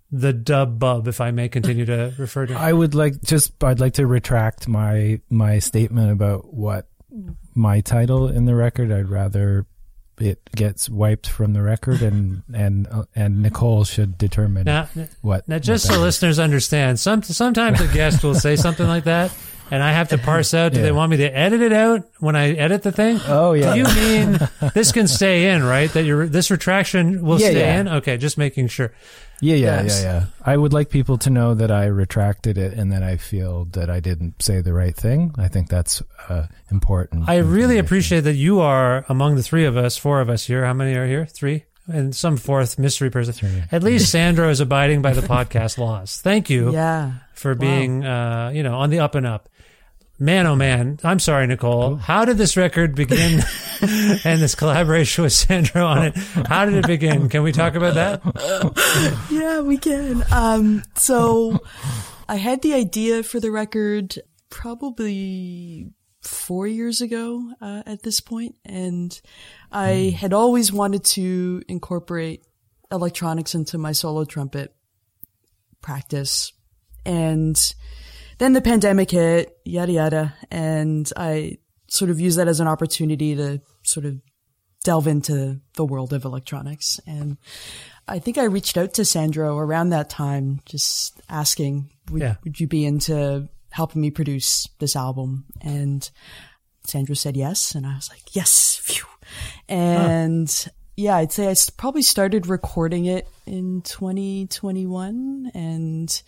the Dub Bub, if I may continue to [LAUGHS] refer to him? I would like just I'd like to retract my my statement about what my title in the record. I'd rather it gets wiped from the record and [LAUGHS] and uh, and Nicole should determine Now, what Now, just what so is. listeners understand, some sometimes a guest will say something like that, and I have to parse out. Do they want me to edit it out when I edit the thing? Oh, yeah. Do you mean this can stay in, right? That your this retraction will Yeah, stay yeah. in? Okay, just making sure. Yeah, yeah, Yes. yeah, yeah. I would like people to know that I retracted it and that I feel that I didn't say the right thing. I think that's uh, important. I really appreciate that you are among the three of us, four of us here. How many are here? Three. And some fourth mystery person. Three. At least Sandro is abiding by the podcast laws. Thank you. Yeah. for being, uh, you know, on the up and up. Man, oh man, I'm sorry, Nicole. How did this record begin [LAUGHS] [LAUGHS] and this collaboration with Sandro on it? How did it begin? Can we talk about that? [LAUGHS] Yeah, we can. Um, so I had the idea for the record probably four years ago uh, at this point, and I had always wanted to incorporate electronics into my solo trumpet practice. And then the pandemic hit, yada yada, and I sort of used that as an opportunity to sort of delve into the world of electronics. And I think I reached out to Sandro around that time, just asking, would, Yeah. would you be into helping me produce this album? And Sandro said yes. And I was like, yes, phew. And yeah, I'd say I probably started recording it in 2021 and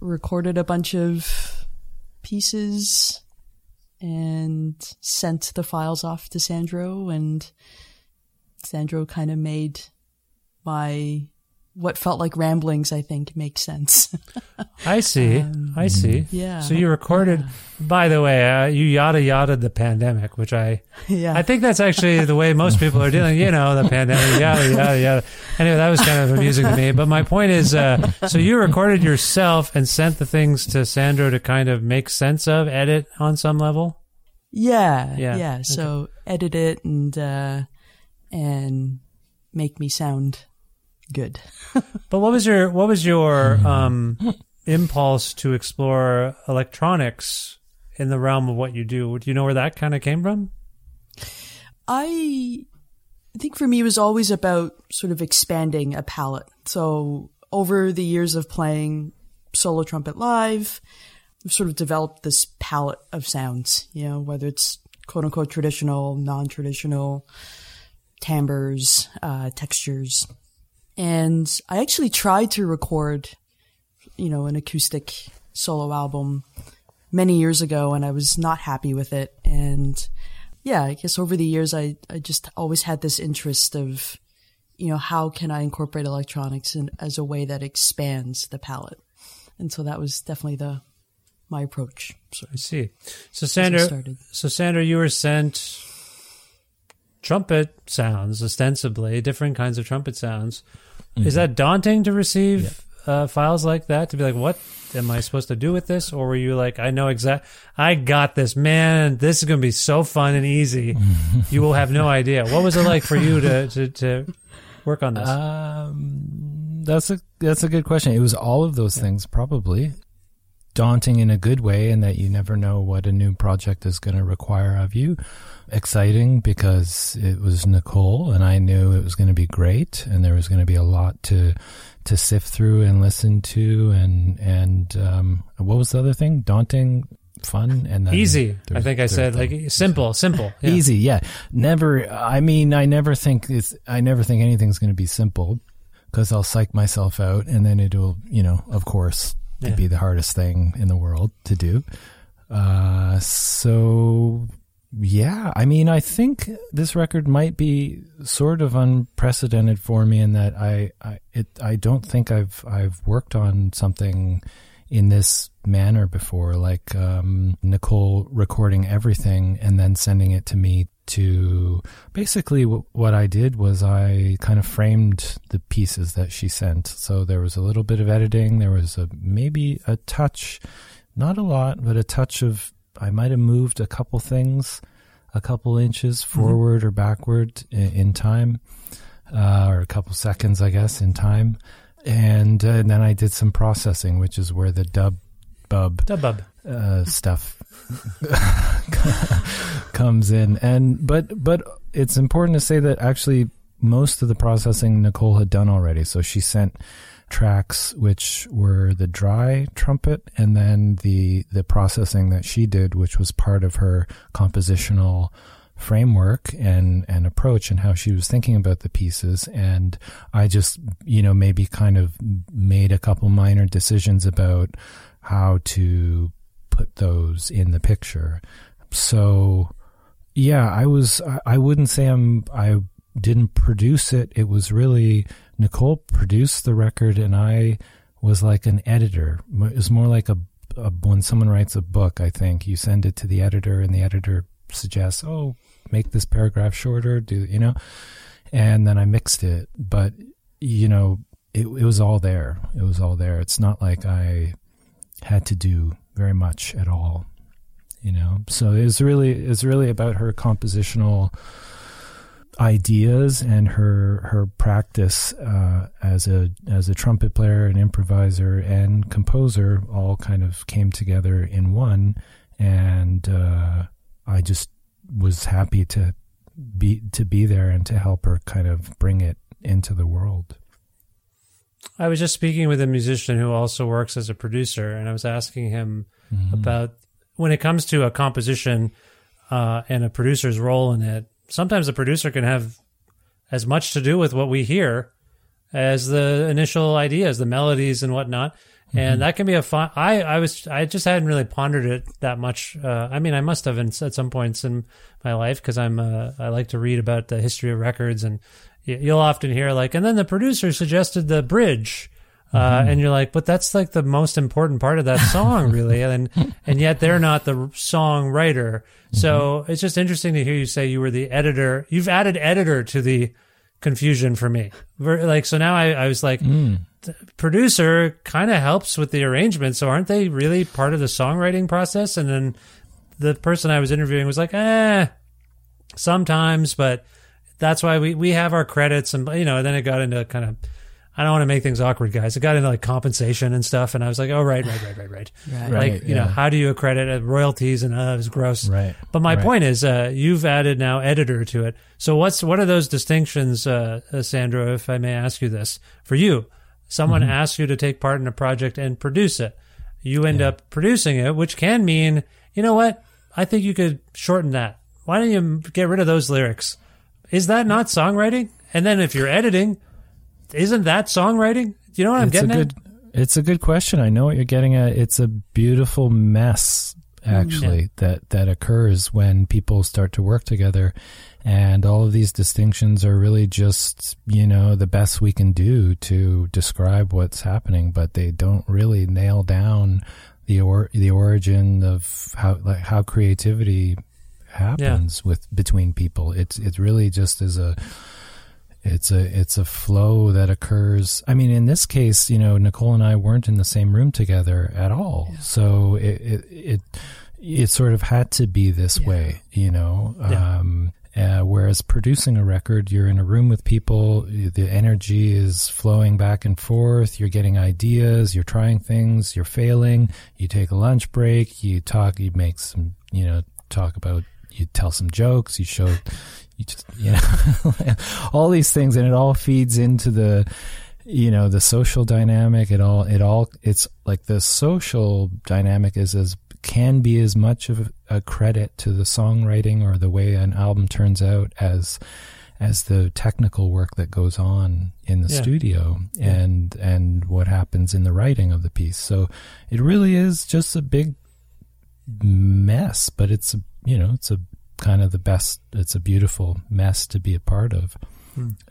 recorded a bunch of pieces and sent the files off to Sandro and Sandro kind of made my what felt like ramblings I think make sense. [LAUGHS] I see. I see. yeah. So you recorded, by the way, uh, you yada yada the pandemic, which I, yeah. I think that's actually the way most people are dealing, you know, the [LAUGHS] pandemic, yada, yada, yada. Anyway, that was kind of amusing to me. But my point is, uh, so you recorded yourself and sent the things to Sandro to kind of make sense of, edit on some level? yeah, Yeah, yeah. okay. So edit it and uh and make me sound good. [LAUGHS] But what was your what was your um, impulse to explore electronics in the realm of what you do? Do you know where that kind of came from? I think for me it was always about sort of expanding a palette. So over the years of playing solo trumpet live, I've sort of developed this palette of sounds, you know, whether it's quote unquote traditional, non-traditional, timbres, uh, textures. And I actually tried to record, you know, an acoustic solo album many years ago and I was not happy with it. And yeah, I guess over the years, I, I just always had this interest of, you know, how can I incorporate electronics in, as a way that expands the palette? And so that was definitely the, my approach. So I see. So Sandro, so Sandro, you were sent trumpet sounds, ostensibly different kinds of trumpet sounds. Is that daunting to receive uh, files like that? To be like, what am I supposed to do with this? Or were you like, I know exact, I got this, man. This is going to be so fun and easy. [LAUGHS] you will have no idea. What was it like for you to to, to work on this? Um, that's a that's a good question. It was all of those things, probably daunting in a good way, in that you never know what a new project is going to require of you. Exciting because it was Nicole, and I knew it was going to be great, and there was going to be a lot to to sift through and listen to, and and um, what was the other thing? Daunting. fun and Easy. I think I said the- like simple, simple. [LAUGHS] Yeah. Easy, yeah. Never. I mean, I never think it's. I never think anything's going to be simple because I'll psych myself out, and then it'll, you know, of course, Yeah. be the hardest thing in the world to do. Uh, so yeah, I mean, I think this record might be sort of unprecedented for me in that I, I, it, I don't think I've, I've worked on something in this manner before, like um, Nicole recording everything and then sending it to me to basically w- what I did was I kind of framed the pieces that she sent. So there was a little bit of editing, there was a maybe a touch, not a lot, but a touch of I might have moved a couple things a couple inches forward or backward in, in time, uh, or a couple seconds, I guess, in time. And, uh, and then I did some processing, which is where the dub bub Dubub. Uh, stuff [LAUGHS] comes in. And but but it's important to say that actually most of the processing Nicole had done already. So she sent tracks which were the dry trumpet and then the the processing that she did which was part of her compositional framework and and approach and how she was thinking about the pieces and I just you know maybe kind of made a couple minor decisions about how to put those in the picture. So yeah I was I, wouldn't say I'm I didn't produce it. It was really Nicole produced the record and I was like an editor. It was more like a, a when someone writes a book I think you send it to the editor and the editor suggests oh make this paragraph shorter do you know? And then I mixed it. But you know it, it was all there. It was all there. It's not like I had to do very much at all you know so it's really it's really about her compositional ideas and her her practice uh, as a as a trumpet player and improviser and composer all kind of came together in one and uh, I just was happy to be to be there and to help her kind of bring it into the world. I was just speaking with a musician who also works as a producer, and I was asking him about when it comes to a composition uh, and a producer's role in it. Sometimes the producer can have as much to do with what we hear as the initial ideas, the melodies and whatnot. And that can be a fun. I I was I just hadn't really pondered it that much. Uh, I mean, I must have in, at some points in my life because I'm uh, I like to read about the history of records, and you'll often hear like, and then the producer suggested the bridge, uh, and you're like, but that's like the most important part of that song, [LAUGHS] really, and and yet they're not the songwriter. So it's just interesting to hear you say you were the editor. You've added editor to the confusion for me. Like so now I, I was like, the producer kind of helps with the arrangement. So aren't they really part of the songwriting process? And then the person I was interviewing was like, eh, sometimes, but that's why we, we have our credits and, you know, then it got into kind of, I don't want to make things awkward, guys. It got into like compensation and stuff. And I was like, oh, right, right, right, right, right. [LAUGHS] Right. Like, Right, you know, how do you accredit uh, royalties? And uh, it was gross. Right. But my Right. point is, uh, you've added now editor to it. So what's what are those distinctions, uh, uh, Sandro? If I may ask you this, for you, someone Mm-hmm. asks you to take part in a project and produce it, you end up producing it, which can mean, you know what? I think you could shorten that. Why don't you get rid of those lyrics? Is that not songwriting? And then if you're editing, isn't that songwriting? Do you know what I'm it's a getting good it's a good question. I know what you're getting at. It's a beautiful mess actually that that occurs when people start to work together and all of these distinctions are really just, you know, the best we can do to describe what's happening, but they don't really nail down the or the origin of how like how creativity happens with between people. It's it really just is a it's a it's a flow that occurs. I mean, in this case, you know, Nicole and I weren't in the same room together at all, so it it it, it sort of had to be this way, you know. Yeah. Um, uh, whereas producing a record, you're in a room with people, the energy is flowing back and forth, you're getting ideas, you're trying things, you're failing, you take a lunch break, you talk, you make some, you know, talk about, you tell some jokes, you show, you just, [LAUGHS] you know, [LAUGHS] all these things, and it all feeds into the, you know, the social dynamic. It all, it all, it's like the social dynamic is as can be as much of a credit to the songwriting or the way an album turns out as as the technical work that goes on in the Yeah. studio and and what happens in the writing of the piece. So it really is just a big mess, but it's you know it's a kind of the best. It's a beautiful mess to be a part of.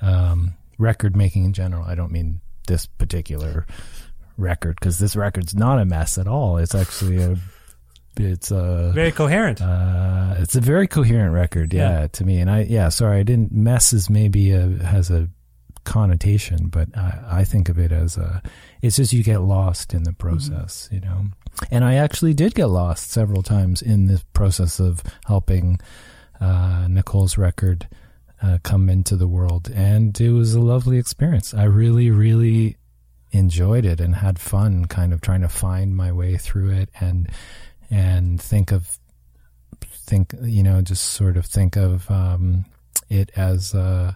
Um, record making in general. I don't mean this particular record because this record's not a mess at all. It's actually a it's a Very coherent. uh, it's a very coherent record, yeah, Yeah. to me. And I, yeah, sorry, I didn't. Mess is maybe a, has a connotation, but I, I think of it as a. It's just you get lost in the process, you know. And I actually did get lost several times in the process of helping uh, Nicole's record uh, come into the world, and it was a lovely experience. I really, really enjoyed it and had fun, kind of trying to find my way through it and and think of think you know just sort of think of um, it as uh,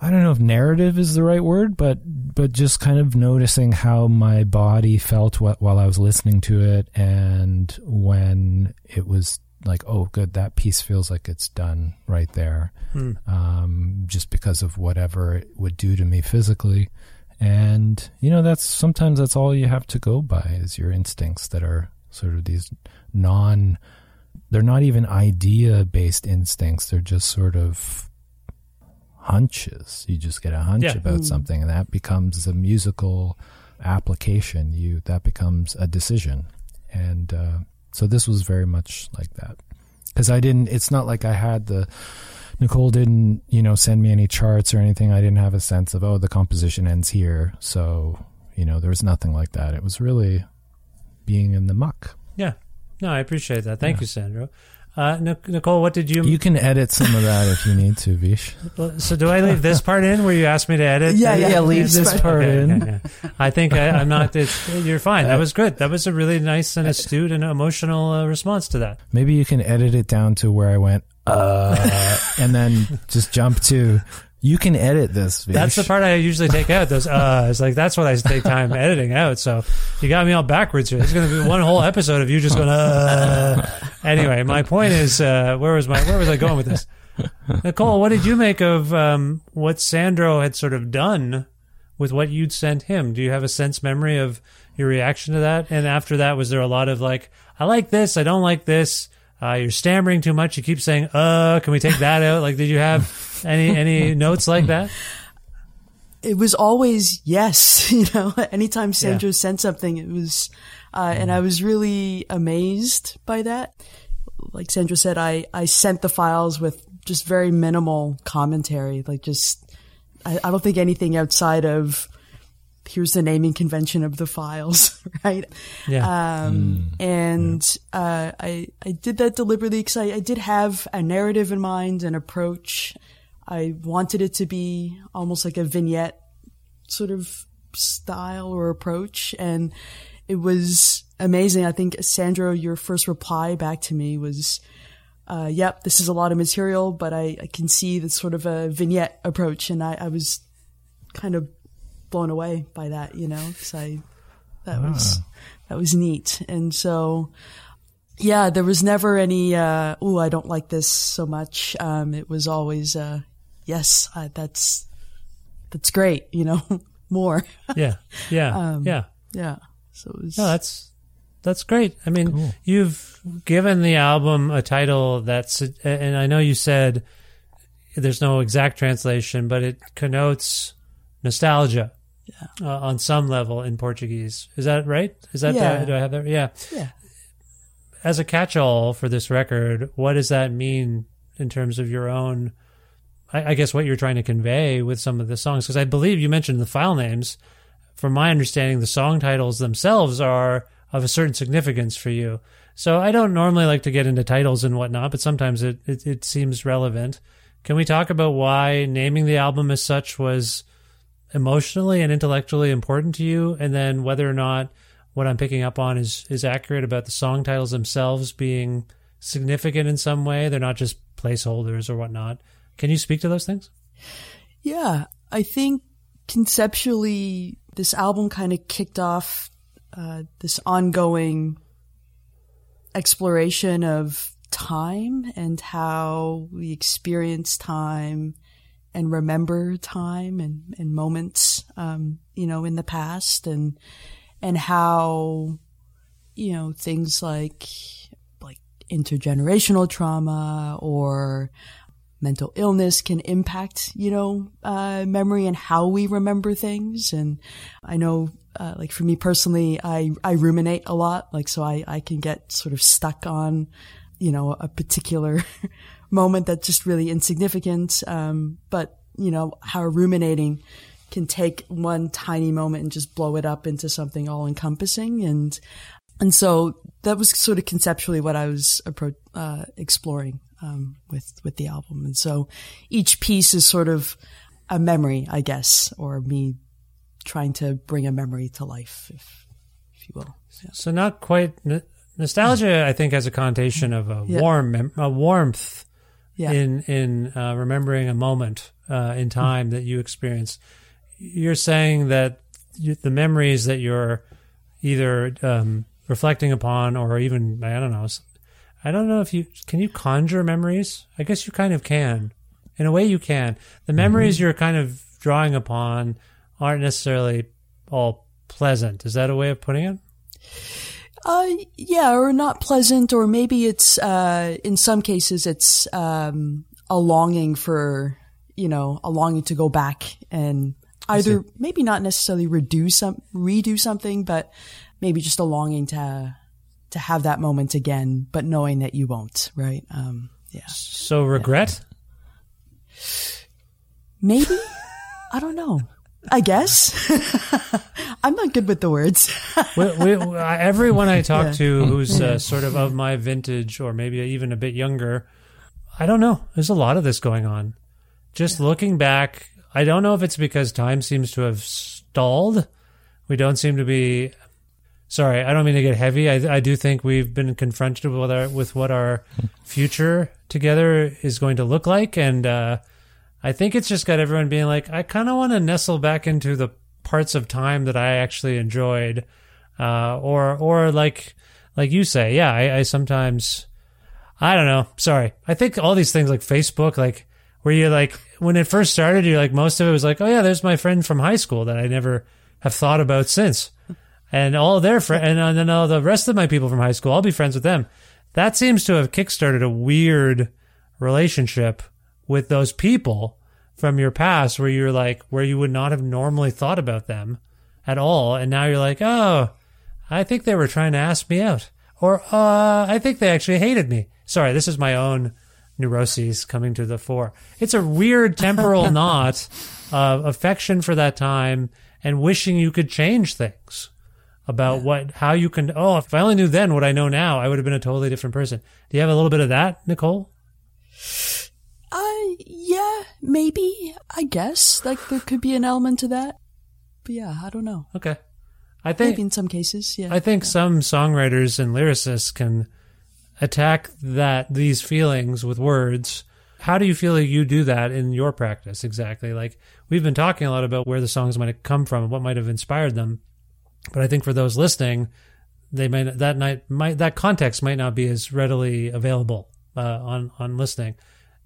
I don't know if narrative is the right word, but but just kind of noticing how my body felt while I was listening to it, and when it was like, oh, good, that piece feels like it's done right there, um, just because of whatever it would do to me physically. And you know, that's sometimes that's all you have to go by is your instincts that are sort of these non they're not even idea based instincts. They're just sort of hunches. You just get a hunch Yeah. about something and that becomes a musical application. You that becomes a decision. And uh, so this was very much like that. Because i didn't it's not like i had the nicole didn't you know send me any charts or anything. I didn't have a sense of oh the composition ends here. So you know there was nothing like that. It was really being in the muck. Yeah. No, I appreciate that. Thank you, Sandro. Uh, Nicole, what did you? You can edit some of that if you need to, Vish. so do I leave this part in where you asked me to edit? Yeah, yeah, leave this part Okay, in. okay, yeah. I think I, I'm not. It's, you're fine. That was good. That was a really nice and astute and emotional uh, response to that. Maybe you can edit it down to where I went, uh, and then just jump to. You can edit this. Vish. That's the part I usually take out. Those uh, [LAUGHS] it's like that's what I take time editing out. So you got me all backwards here. It's going to be one whole episode of you just going. Uh. Anyway, my point is, uh, where was my where was I going with this? Nicole, what did you make of um, what Sandro had sort of done with what you'd sent him? Do you have a sense memory of your reaction to that? And after that, was there a lot of like, I like this, I don't like this. Uh, you're stammering too much. You keep saying, "Uh, can we take that out?" Like, did you have [LAUGHS] any any notes like that? it was always yes. [LAUGHS] You know, anytime Sandro Yeah. sent something, it was, uh, and I was really amazed by that. Like Sandro said, I, I sent the files with just very minimal commentary. Like just, I, I don't think anything outside of, here's the naming convention of the files, [LAUGHS] right? Yeah. Um, and, uh, I, I did that deliberately because I, I did have a narrative in mind, an approach. I wanted it to be almost like a vignette sort of style or approach. And it was amazing. I think Sandro, your first reply back to me was, uh, yep, this is a lot of material, but I, I can see the sort of a vignette approach. And I, I was kind of blown away by that, you know, [SIGHS] cause I, that was, that was neat. And so, yeah, there was never any, uh, oh, I don't like this so much. Um, it was always, uh, yes, uh, that's, that's great, you know, [LAUGHS] more. yeah, yeah, [LAUGHS] Um, yeah. yeah. So it was, No, that's that's great. I mean, you've given the album a title that's, and I know you said there's no exact translation, but it connotes nostalgia uh, on some level in Portuguese. Is that right? Is that Yeah. do I have that? Yeah. Yeah. As a catch-all for this record, what does that mean in terms of your own? I, I guess what you're trying to convey with some of the songs, because I believe you mentioned the file names from my understanding, the song titles themselves are of a certain significance for you. So I don't normally like to get into titles and whatnot, but sometimes it, it, it seems relevant. Can we talk about why naming the album as such was emotionally and intellectually important to you, and then whether or not what I'm picking up on is is accurate about the song titles themselves being significant in some way? They're not just placeholders or whatnot. Can you speak to those things? Yeah, I think conceptually, this album kind of kicked off uh, this ongoing exploration of time and how we experience time and remember time and, and moments, um, you know, in the past and, and how, you know, things like, like intergenerational trauma or mental illness can impact, you know, uh, memory and how we remember things. And I know, uh, like for me personally, I, I ruminate a lot. Like, so I, I can get sort of stuck on, you know, a particular [LAUGHS] moment that's just really insignificant. Um, but, you know, how ruminating can take one tiny moment and just blow it up into something all encompassing. And, and so that was sort of conceptually what I was appro- uh, exploring um, with with the album. And so each piece is sort of a memory, I guess, or me trying to bring a memory to life, if, if you will. Yeah. So not quite nostalgia. I think has a connotation of a yeah. warm, a warmth yeah. in in uh, remembering a moment uh, in time that you experienced. You're saying that you, the memories that you're either um, reflecting upon, or even I don't know, I don't know if you can you conjure memories. I guess you kind of can. In a way, you can. The memories mm-hmm. you're kind of drawing upon aren't necessarily all pleasant. Is that a way of putting it? Uh, yeah, or not pleasant, or maybe it's uh, in some cases it's um, a longing for you know a longing to go back and either maybe not necessarily redo some redo something, but maybe just a longing to to have that moment again, but knowing that you won't, right? Um, yeah. So regret? Yeah. Maybe? I don't know. I guess. [LAUGHS] I'm not good with the words. we, we, everyone I talk yeah. to who's uh, sort of of my vintage or maybe even a bit younger, I don't know. There's a lot of this going on. Just yeah. looking back, I don't know if it's because time seems to have stalled. We don't seem to be sorry, I don't mean to get heavy. I, I do think we've been confronted with our with what our [LAUGHS] future together is going to look like, and uh, I think it's just got everyone being like, I kind of want to nestle back into the parts of time that I actually enjoyed, uh, or or like like you say, yeah, I, I sometimes. I don't know. Sorry. I think all these things like Facebook, like where you're like when it first started, you're like most of it was like, oh yeah, there's my friend from high school that I never have thought about since and all their friends, and then all the rest of my people from high school, I'll be friends with them. That seems to have kickstarted a weird relationship with those people from your past where you're like, where you would not have normally thought about them at all. And now you're like, oh, I think they were trying to ask me out. Or, uh, I think they actually hated me. Sorry, this is my own neuroses coming to the fore. It's a weird temporal [LAUGHS] knot of affection for that time and wishing you could change things about yeah. what how you can oh if I only knew then what I know now I would have been a totally different person. Do you have a little bit of that, Nicole? Uh yeah, maybe. I guess like there could be an element to that. But yeah, I don't know. Okay. I think maybe in some cases, yeah. I think yeah. some songwriters and lyricists can attack that these feelings with words. How do you feel like you do that in your practice exactly? Like we've been talking a lot about where the songs might have come from and what might have inspired them. But I think for those listening, they might that night might that context might not be as readily available uh, on on listening.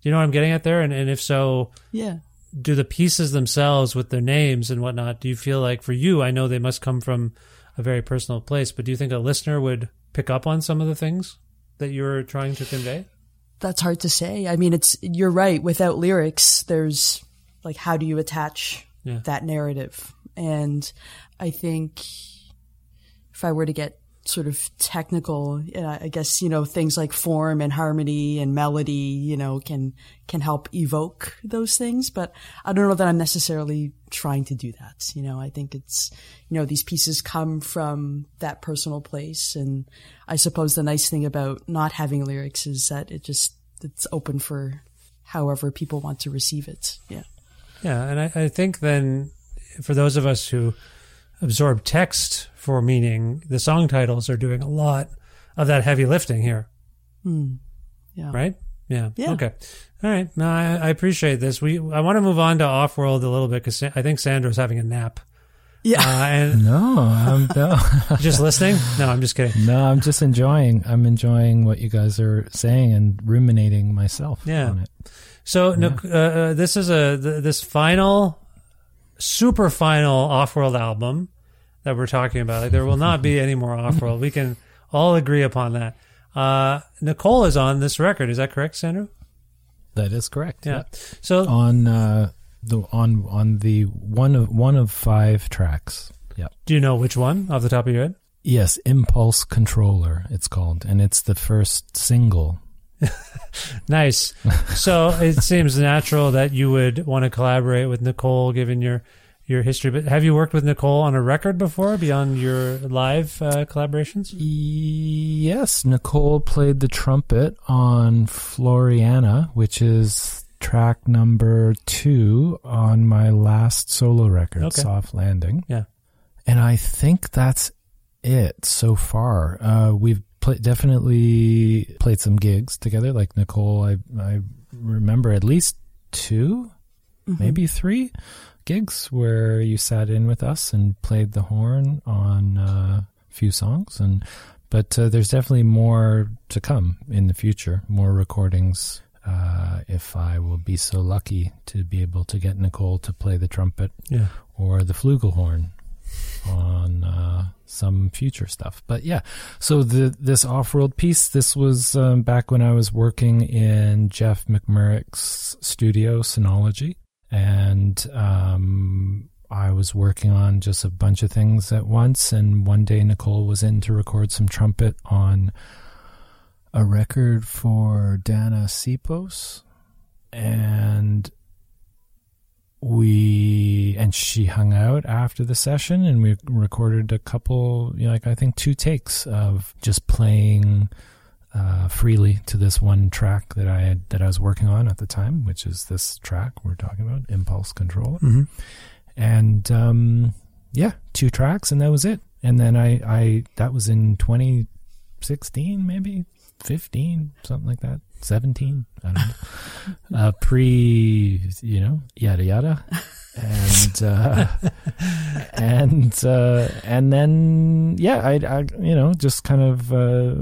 Do you know what I'm getting at there? And and if so, yeah. Do the pieces themselves with their names and whatnot? Do you feel like for you, I know they must come from a very personal place, but do you think a listener would pick up on some of the things that you're trying to convey? That's hard to say. I mean, it's you're right. Without lyrics, there's like how do you attach yeah. that narrative? And I think if I were to get sort of technical, uh, I guess, you know, things like form and harmony and melody, you know, can, can help evoke those things. But I don't know that I'm necessarily trying to do that. You know, I think it's, you know, these pieces come from that personal place. And I suppose the nice thing about not having lyrics is that it just, it's open for however people want to receive it. Yeah. Yeah. And I, I think then for those of us who, absorb text for meaning, the song titles are doing a lot of that heavy lifting here. Mm. Yeah. Right? Yeah. Yeah. Okay. All right. No, I, I appreciate this. We I want to move on to Off World a little bit because I think Sandro's having a nap. Yeah. Uh, and No, I'm no, [LAUGHS] just listening? No, I'm just kidding. no. I'm just enjoying. I'm enjoying what you guys are saying and ruminating myself Yeah. on it. So Nic- uh, uh, this is a th- this final, super final Off World album that we're talking about. Like there will not be any more Off World. We can all agree upon that. Uh, Nicole is on this record. Is that correct, Sandro? That is correct. Yeah. So On uh, the on on the one of one of five tracks. Yeah. do you know which one off the top of your head? Yes, Impulse Controller. It's called, and it's the first single. Nice. so it seems natural that you would want to collaborate with Nicole, given your your history. But have you worked with Nicole on a record before, beyond your live uh, collaborations? Yes, Nicole played the trumpet on Floriana, which is track number two on my last solo record, Okay. Soft Landing. Yeah. And I think that's it so far. Uh, we've pla definitely played some gigs together. Like Nicole, I, I remember at least 2 maybe three gigs where you sat in with us and played the horn on uh, a few songs. And but uh, there's definitely more to come in the future. More recordings. Uh, if I will be so lucky to be able to get Nicole to play the trumpet Yeah. or the flugelhorn on uh, some future stuff. But yeah, so the this Off World piece, this was um, back when I was working in Jeff McMurrich's studio, Synology, and um, I was working on just a bunch of things at once. And one day, Nicole was in to record some trumpet on a record for Dana Sipos, and we and she hung out after the session and we recorded a couple you know, like i think two takes of just playing uh, freely to this one track that i had that i was working on at the time which is this track we're talking about impulse controller Mhm. and um yeah two tracks and that was it. And then i i that was in 2016 maybe 15 something like that 17 i don't know uh, pre, you know, yada yada, and uh, and uh, and then yeah, I, I you know just kind of uh,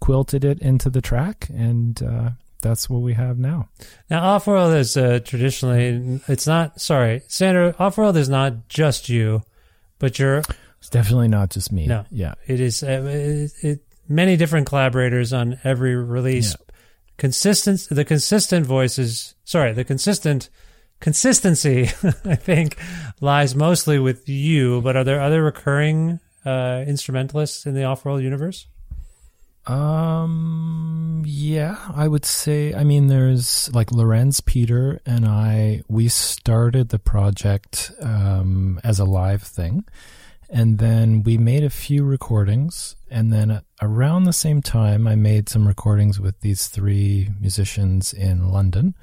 quilted it into the track, and uh, that's what we have now. Now, Off World is uh, traditionally, it's not, sorry, Sandro, Offworld is not just you, but you're, It's definitely not just me. No. yeah, it is uh, it, it, many different collaborators on every release. Consistent, the consistent voices, sorry, the consistent consistency, [LAUGHS] I think, lies mostly with you, but are there other recurring uh, instrumentalists in the Off World universe? Um, yeah, I would say, I mean, there's like Lorenz Peter and I, we started the project, um, as a live thing. And then we made a few recordings. And then around the same time, I made some recordings with these three musicians in London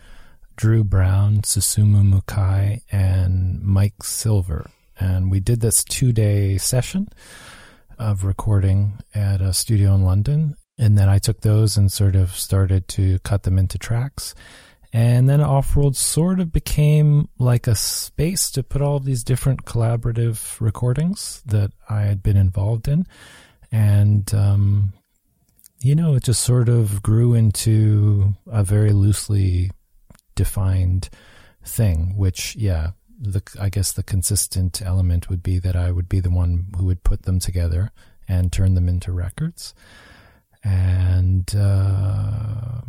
Drew Brown, Susumu Mukai, and Mike Silver. And we did this two day session of recording at a studio in London. And then I took those and sort of started to cut them into tracks. And then Off World sort of became like a space to put all these different collaborative recordings that I had been involved in. And, um, you know, it just sort of grew into a very loosely defined thing, which, yeah, the, I guess the consistent element would be that I would be the one who would put them together and turn them into records. And uh,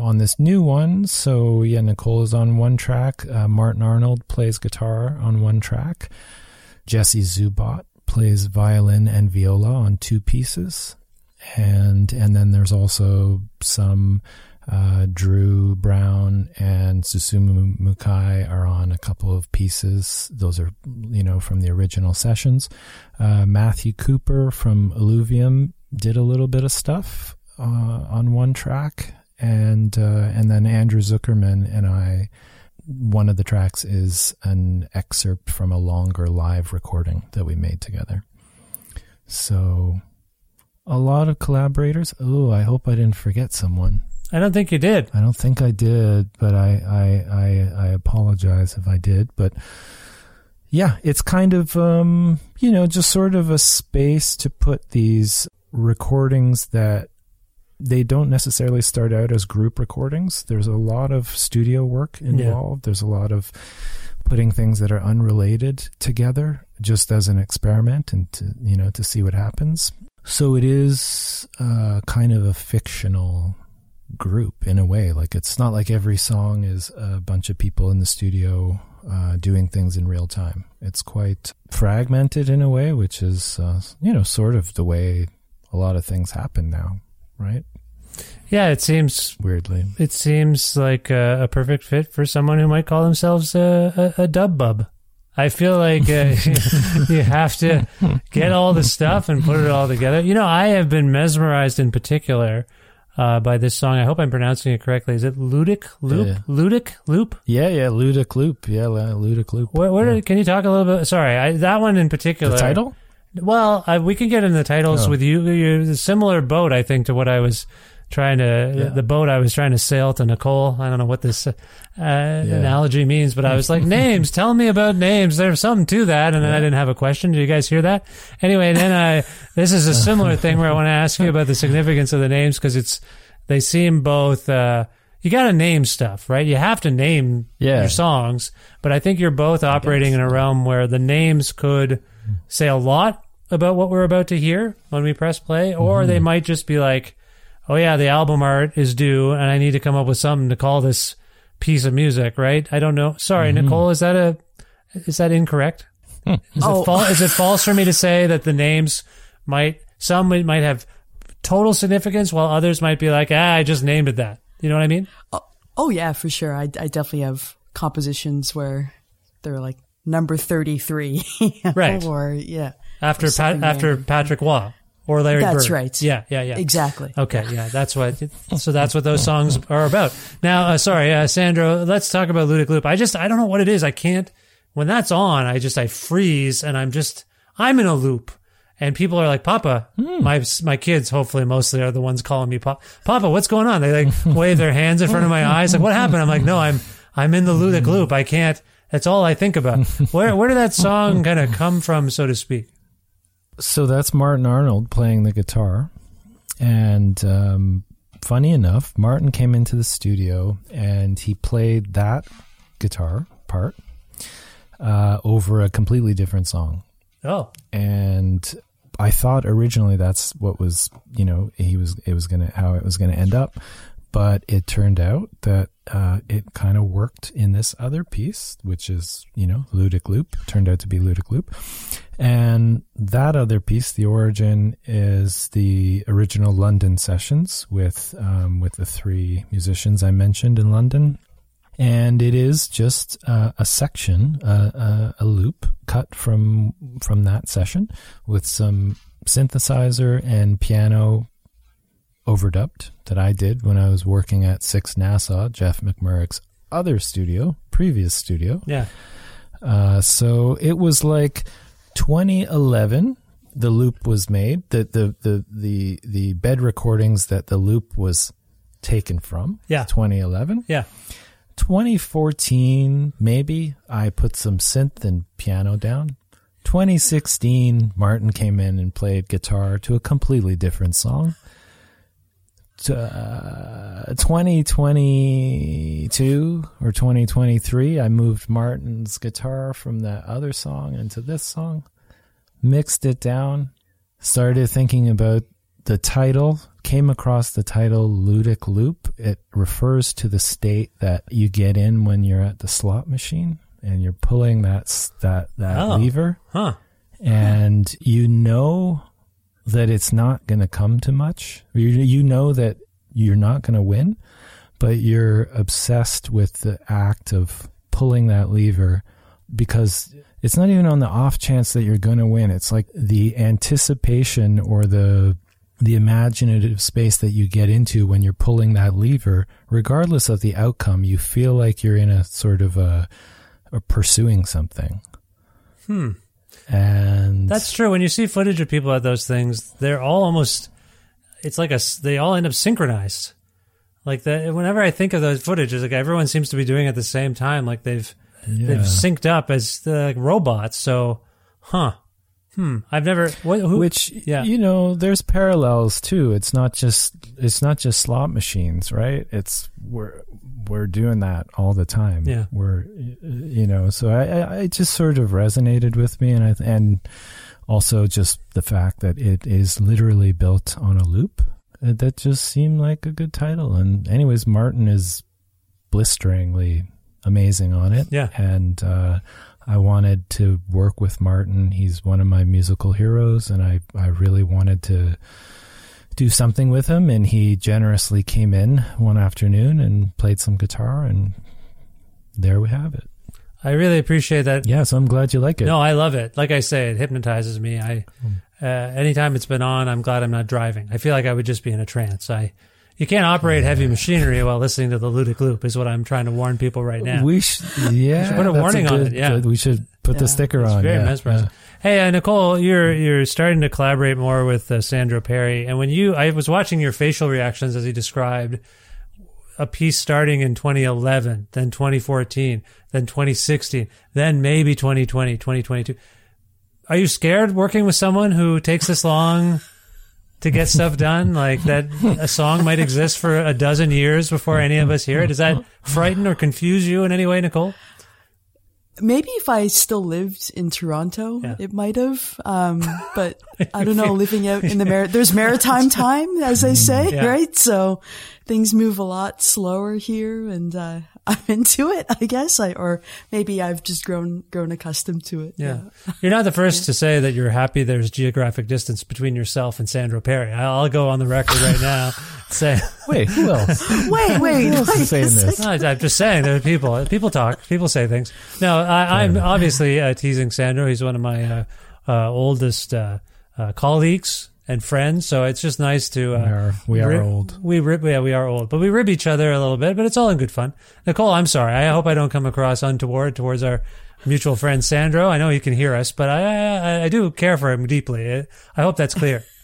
on this new one, so yeah, Nicole is on one track. Uh, Martin Arnold plays guitar on one track. Jesse Zubot plays violin and viola on two pieces, and and then there's also some uh, Drew Brown and Susumu Mukai are on a couple of pieces. Those are, you know, from the original sessions. Uh, Matthew Cooper from Eluvium did a little bit of stuff uh, on one track, and uh, and then Andrew Zuckerman and I. One of the tracks is an excerpt from a longer live recording that we made together. So, a lot of collaborators. Oh, I hope I didn't forget someone. I don't think you did. I don't think I did, but I, I, I, I apologize if I did. But yeah, it's kind of um, you know just sort of a space to put these recordings that they don't necessarily start out as group recordings. There's a lot of studio work involved. There's a lot of putting things that are unrelated together just as an experiment and to you know to see what happens. So it is uh, kind of a fictional group in a way. Like it's not like every song is a bunch of people in the studio uh, doing things in real time. It's quite fragmented in a way, which is uh, you know sort of the way a lot of things happen now, right? Yeah, it seems Weirdly, it seems like a, a perfect fit for someone who might call themselves a, a, a dub bub. I feel like uh, [LAUGHS] you have to get all the stuff and put it all together. You know, I have been mesmerized in particular uh, by this song. I hope I'm pronouncing it correctly. Is it Ludic Loop? Yeah. Ludic Loop? yeah, yeah, Ludic Loop, yeah, Ludic Loop. Where, where Yeah. did, can you talk a little bit? Sorry, I, that one in particular. the title? Well, I, we can get in the titles Oh. with you. You're a similar boat, I think, to what I was trying to, Yeah. the boat I was trying to sail to Nicole. I don't know what this uh, analogy means, but I was like, [LAUGHS] names, tell me about names. There's something to that. And then I didn't have a question. Did you guys hear that? Anyway, then I, [LAUGHS] this is a similar thing where I want to ask you about the significance of the names because it's, they seem both, uh, you got to name stuff, right? You have to name Yeah. your songs, but I think you're both operating in a realm where the names could say a lot about what we're about to hear when we press play, or mm-hmm. they might just be like, "Oh yeah, the album art is due, and I need to come up with something to call this piece of music." Right? I don't know. Sorry, mm-hmm. Nicole. Is that a is that incorrect? Hmm. Is, Oh. it fal- is it false for me to say that the names might some might might have total significance, while others might be like, "Ah, I just named it that." You know what I mean? Oh, oh yeah, for sure. I, I definitely have compositions where they're like number 33. [LAUGHS] Right. Or yeah. After Pat, after. Patrick Waugh or Larry That's Bird. right. Yeah, yeah, yeah. Exactly. Okay, yeah, that's what. So that's what those songs are about. Now, uh, sorry, uh, Sandro. Let's talk about Ludic Loop. I just, I don't know what it is. I can't. When that's on, I just, I freeze, and I'm just, I'm in a loop. And people are like, Papa, my my kids, hopefully mostly are the ones calling me Papa. Papa, what's going on? They like wave their hands in front of my [LAUGHS] eyes. Like, what happened? I'm like, no, I'm I'm in the Ludic Loop. I can't. That's all I think about. [LAUGHS] Where where did that song kind of come from, so to speak? So that's Martin Arnold playing the guitar. And um, funny enough, Martin came into the studio and he played that guitar part uh, over a completely different song. Oh, And I thought originally that's what was, you know, he was, it was to, how it was going to end up. But it turned out that uh, it kind of worked in this other piece, which is, you know, Ludic Loop, turned out to be Ludic Loop. And that other piece, the origin, is the original London sessions with um, with the three musicians I mentioned in London, and it is just uh, a section, uh, a, a loop cut from from that session with some synthesizer and piano overdubbed that I did when I was working at Six Nassau, Jeff McMurrich's other studio, previous studio. yeah. Uh, so it was like 2011. The loop was made. The, the the the the bed recordings that the loop was taken from. Yeah. 2011. Yeah. 2014, maybe I put some synth and piano down. 2016, Martin came in and played guitar to a completely different song. Uh, 2022 or 2023, I moved Martin's guitar from that other song into this song, mixed it down, started thinking about the title, came across the title Ludic Loop. It refers to the state that you get in when you're at the slot machine and you're pulling that that that Oh. lever Huh. and you know that it's not going to come to much. You you know that you're not going to win, but you're obsessed with the act of pulling that lever because it's not even on the off chance that you're going to win. It's like the anticipation or the the imaginative space that you get into when you're pulling that lever, regardless of the outcome, you feel like you're in a sort of a, a pursuing something. Hmm. And That's true. When you see footage of people at those things, they're all almost. It's like a. They all end up synchronized. Like that. Whenever I think of those footage, it's like everyone seems to be doing it at the same time. Like they've Yeah. they've synced up as uh, the robots. So, huh? Hmm. I've never. What, who, Which yeah. you know, there's parallels too. It's not just it's not just slot machines, right? It's we're we're doing that all the time. Yeah. we're you know. So I I, just sort of resonated with me, and I and also just the fact that it is literally built on a loop. uh, That just seemed like a good title. And anyways, Martin is blisteringly amazing on it. Yeah. and. uh I wanted to work with Martin. He's one of my musical heroes, and I, I really wanted to do something with him. And he generously came in one afternoon and played some guitar, and there we have it. I really appreciate that. Yeah, so I'm glad you like it. No, I love it. Like I say, it hypnotizes me. I Hmm. uh, anytime it's been on, I'm glad I'm not driving. I feel like I would just be in a trance. I you can't operate heavy machinery while listening to the Ludic Loop. Is what I'm trying to warn people right now. we should, yeah, should put a warning on good- it, yeah. good- we should put the sticker it's on. Very yeah, mesmerizing. Hey, uh, Nicole, you're you're starting to collaborate more with uh, Sandro Perri, and when you, I was watching your facial reactions as he described a piece starting in 2011, then 2014, then 2016, then maybe 2020, 2022. Are you scared working with someone who takes this long to get stuff done? Like that a song might exist for a dozen years before any of us hear it? Does that frighten or confuse you in any way, Nicole? Maybe if I still lived in Toronto, Yeah. it might have. Um, [LAUGHS] but I don't know, living out in the mar- there's maritime [LAUGHS] time, as they say, Yeah. right? So things move a lot slower here and, uh, I'm into it, I guess. I, or maybe I've just grown, grown accustomed to it. Yeah. [LAUGHS] You're not the first to say that you're happy there's geographic distance between yourself and Sandro Perri. I'll go on the record right [LAUGHS] now say [LAUGHS] Wait, who else? Wait, wait, Who else wait is saying this? No, I'm just saying there are people. People talk. People say things. No, I, I'm obviously uh, teasing Sandro. He's one of my uh, uh, oldest uh, uh, colleagues and friends. So it's just nice to. Uh, We are, we are rib- old. We rib, yeah, we are old, but we rib each other a little bit. But it's all in good fun. Nicole, I'm sorry. I hope I don't come across untoward towards our mutual friend Sandro. I know he can hear us, but I I, I do care for him deeply. I hope that's clear. [LAUGHS]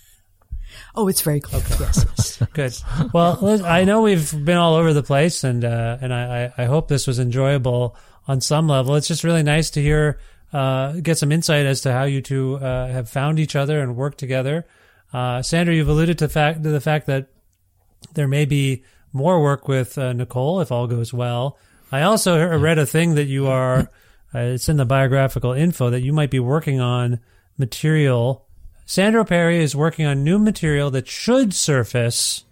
Oh, it's very close. Yes, yes. [LAUGHS] Good. Well, I know we've been all over the place, and uh, and I, I I hope this was enjoyable on some level. It's just really nice to hear, uh, get some insight as to how you two uh, have found each other and worked together. Uh, Sandro, you've alluded to fact to the fact that there may be more work with uh, Nicole if all goes well. I also read a thing that you are. Uh, it's in the biographical info that you might be working on material. Sandro Perri is working on new material that should surface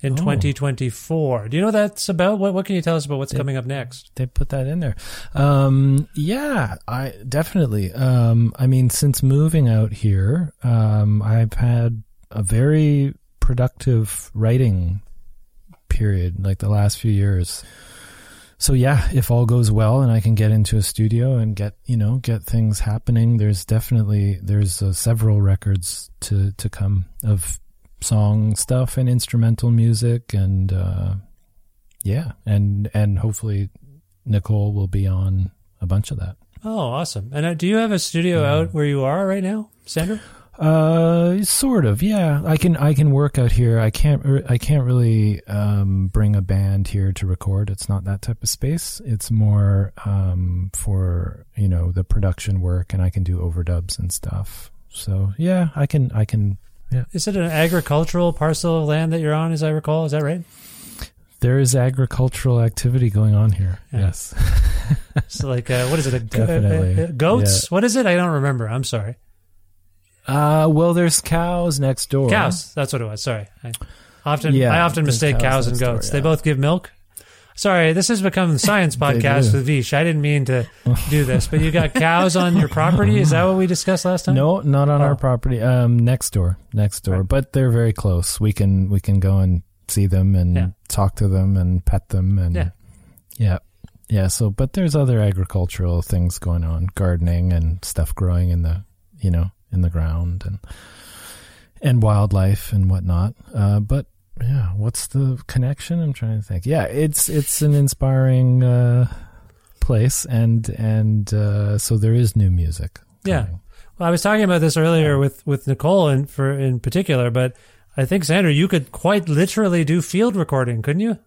in 2024. Do you know what that's about? What What can you tell us about what's coming up next? they put that in there. Um, yeah, I definitely. Um, I mean, since moving out here, um, I've had a very productive writing period, like the last few years. So yeah, if all goes well and I can get into a studio and get you know get things happening, there's definitely there's uh, several records to to come of song stuff and instrumental music and uh, yeah, and and hopefully Nicole will be on a bunch of that. Oh, awesome! And uh, do you have a studio out where you are right now, Sandro? Uh, sort of. Yeah, I can I can work out here. I can't I can't really um, bring a band here to record. It's not that type of space. It's more um, for you know the production work, and I can do overdubs and stuff. So yeah, I can I can. Yeah, Is it an agricultural parcel of land that you're on, as I recall? Is that right? there is agricultural activity going on here. Yeah. Yes. [LAUGHS] So, like, uh, what is it? A, Definitely. uh, uh, goats? Yeah. What is it? I don't remember. I'm sorry. Uh, well, there's cows next door. Cows. That's what it was. Sorry. I often Yeah, I often mistake cows cows and next door, goats. They both give milk. Sorry, this has become the science [LAUGHS] podcast with Vish. I didn't mean to do this, but you got cows on your property. Is that what we discussed last time? No, not on Oh. our property. Um, next door, next door. Right. But they're very close. We can we can go and see them and Yeah. talk to them and pet them and Yeah. yeah, yeah. So, but there's other agricultural things going on, gardening and stuff growing in the you know in the ground and and wildlife and whatnot. Uh, but yeah, what's the connection? I'm trying to think. Yeah, it's it's an inspiring uh, place and and uh, so there is new music. Yeah. coming. Well, I was talking about this earlier with with Nicole and for in particular, but I think Sandro, you could quite literally do field recording, couldn't you?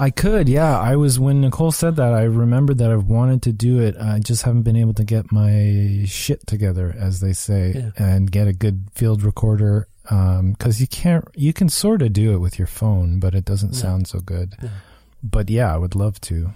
I could, yeah. I was when Nicole said that. I remembered that I've wanted to do it. I just haven't been able to get my shit together, as they say, Yeah. and get a good field recorder. Because you can't, you can sort of do it with your phone, but it doesn't sound so good. But yeah, I would love to.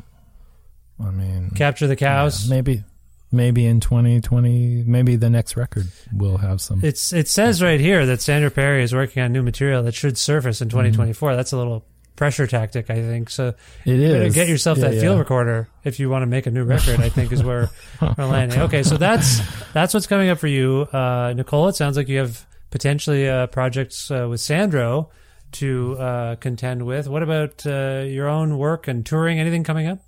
I mean, Capture the cows. yeah, maybe, maybe in twenty twenty, maybe the next record will have some. It's it says right here that Sandro Perri is working on new material that should surface in 2024. That's a little pressure tactic, I think. So it is. get yourself Yeah, that field recorder if you want to make a new record. I think is where we're [LAUGHS] landing. Okay, so that's that's what's coming up for you, uh, Nicole. It sounds like you have potentially uh, projects uh, with Sandro to uh, contend with. What about uh, your own work and touring? Anything coming up?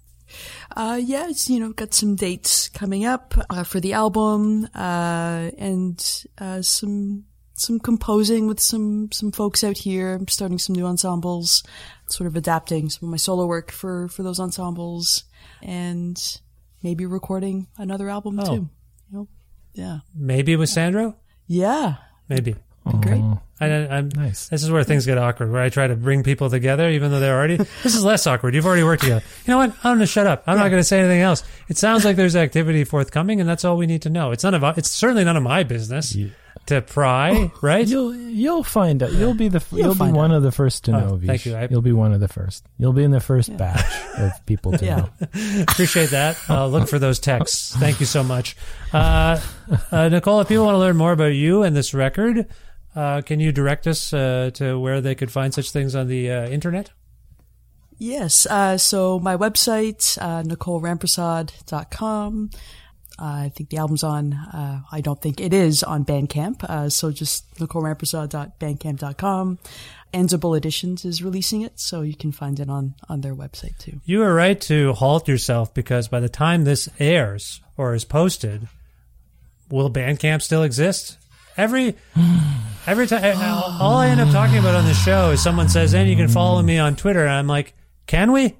Uh, yeah, it's, you know, got some dates coming up, uh, for the album, uh, and, uh, some, some composing with some, some folks out here. I'm starting some new ensembles, sort of adapting some of my solo work for, for those ensembles and maybe recording another album Oh. too. You know? Yeah. Maybe with Sandro. Yeah. Maybe. Great. Oh. I, I'm, Nice. This is where things get awkward, where I try to bring people together, even though they're already. [LAUGHS] this is less awkward. You've already worked together. You know what? I'm going to shut up. I'm not going to say anything else. It sounds like there's activity forthcoming, and that's all we need to know. It's none of. It's certainly none of my business to pry, right? You'll you'll find out. You'll be the You'll you'll, be find one of the first to Oh, know. thank you. I- You'll be one of the first. You'll be in the first batch of people to [LAUGHS] Yeah. know. Appreciate that. I'll look for those texts. Thank you so much, uh, uh, Nicole. If people want to learn more about you and this record, uh, can you direct us uh, to where they could find such things on the uh, internet? Yes. Uh, so my website, uh, NicoleRampersaud.com. Uh, I think the album's on, uh, I don't think it is on Bandcamp. Uh, so just NicoleRampersaud.bandcamp.com. Enza Bull Editions is releasing it, so you can find it on, on their website too. You are right to halt yourself because by the time this airs or is posted, will Bandcamp still exist? Every [SIGHS] every time, all I end up talking about on the show is someone says, "And you can follow me on Twitter," and I'm like, "Can we?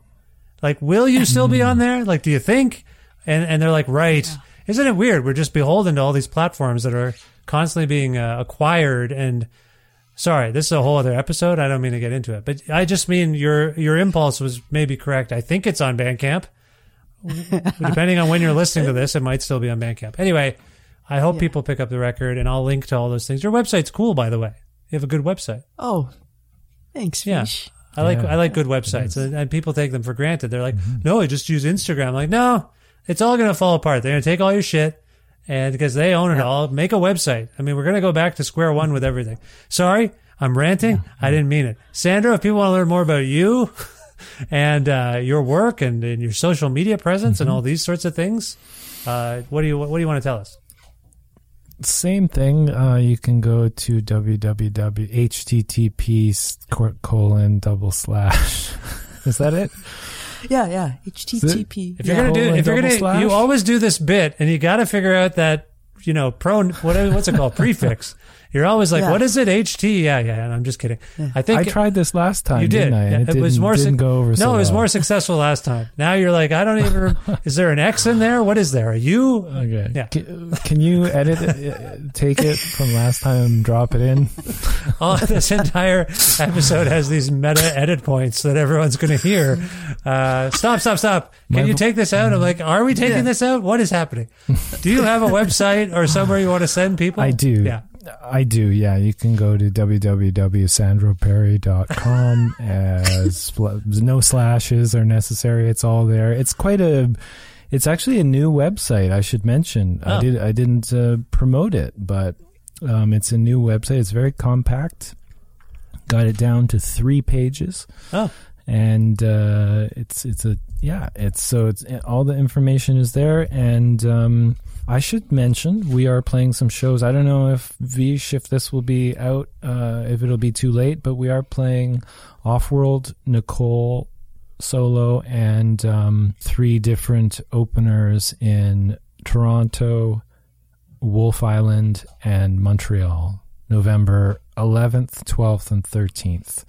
Like, will you still be on there? Like, do you think?" And and they're like, "Right." Isn't it weird? We're just beholden to all these platforms that are constantly being uh, acquired and Sorry, this is a whole other episode. I don't mean to get into it, but I just mean your your impulse was maybe correct. I think it's on Bandcamp. [LAUGHS] Depending on when you're listening to this, it might still be on Bandcamp. Anyway, I hope people pick up the record, and I'll link to all those things. Your website's cool, by the way. You have a good website. Oh, thanks, Yeah. Vish. I like Yeah, I like good websites, and, and people take them for granted. They're like, Mm-hmm. no, I just use Instagram. I'm like, no, it's all gonna fall apart. They're gonna take all your shit, and because they own it all, make a website. I mean, we're gonna go back to square one with everything. Sorry, I'm ranting. I didn't mean it. Sandro, if people want to learn more about you [LAUGHS] and uh, your work and, and your social media presence and all these sorts of things, uh, what do you what do you want to tell us? Same thing. Uh, you can go to www.http colon double slash. [LAUGHS] Is that it? Yeah, yeah. HTTP. If you're yeah. gonna do, Colon if you're gonna, slash? you always do this bit, and you got to figure out that you know pro what what's it called [LAUGHS] prefix. You're always like, Yeah. what is it? HT? Yeah, yeah. And I'm just kidding. I think I tried this last time. you did. Didn't I? Yeah, And it, was more. Didn't suc- go over. no, so it was well. more successful last time. Now you're like, I don't even. [LAUGHS] is there an X in there? What is there? A U? Okay. Yeah. Can, can you edit it, uh, take it from last time and drop it in? [LAUGHS] All this entire episode has these meta edit points that everyone's going to hear. Uh, stop, stop, stop. Can My- you take this out? I'm like, are we taking this out? What is happening? Do you have a website or somewhere you want to send people? I do. Yeah. I do. Yeah. You can go to www.sandroperri.com [LAUGHS] as no slashes are necessary. It's all there. It's quite a, it's actually a new website. I should mention. Oh. I did, I didn't uh, promote it, but um, it's a new website. It's very compact. Got it down to three pages. Oh. and uh, it's it's a yeah it's so it's all the information is there and um, I should mention we are playing some shows. I don't know if Vish if this will be out uh, if it'll be too late but we are playing Off World Nicole solo and um, three different openers in Toronto Wolf Island and Montreal. November 11th 12th and 13th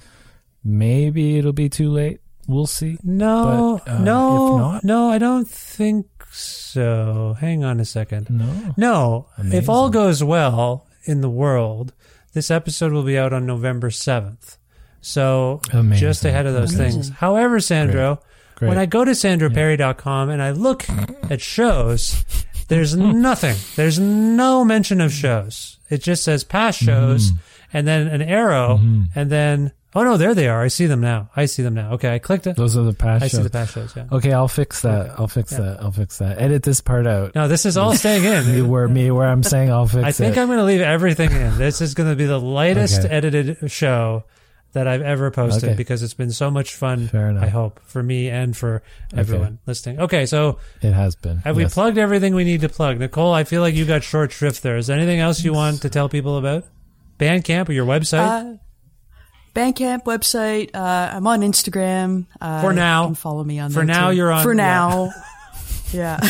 maybe it'll be too late. We'll see. No, But, uh, no, not- no, I don't think so. Hang on a second. No. No, if all goes well in the world, this episode will be out on November 7th. So Amazing. just ahead of those Amazing. things. However, Sandro, Great. when I go to sandroperri.com and I look [LAUGHS] at shows, there's nothing. There's no mention of shows. It just says past shows and then an arrow and then oh no, there they are. I see them now. I see them now. Okay, I clicked it. Those are the past I shows. see the past shows, yeah. Okay, I'll fix that. I'll fix that. I'll fix that. Edit this part out. No, this is all [LAUGHS] staying in. You were me where I'm saying I'll fix it. I think it. I'm going to leave everything in. This is going to be the lightest Okay. edited show that I've ever posted Okay. because it's been so much fun. Fair enough. I hope for me and for everyone listening. Okay, so it has been. have we plugged everything we need to plug? Nicole, I feel like you got short shrift there. Is there anything else you want to tell people about? Bandcamp or your website? Uh, Bandcamp website. Uh, I'm on Instagram. Uh, For now. you can follow me on. For there, now, too. you're on- For now. [LAUGHS] Yeah. [LAUGHS]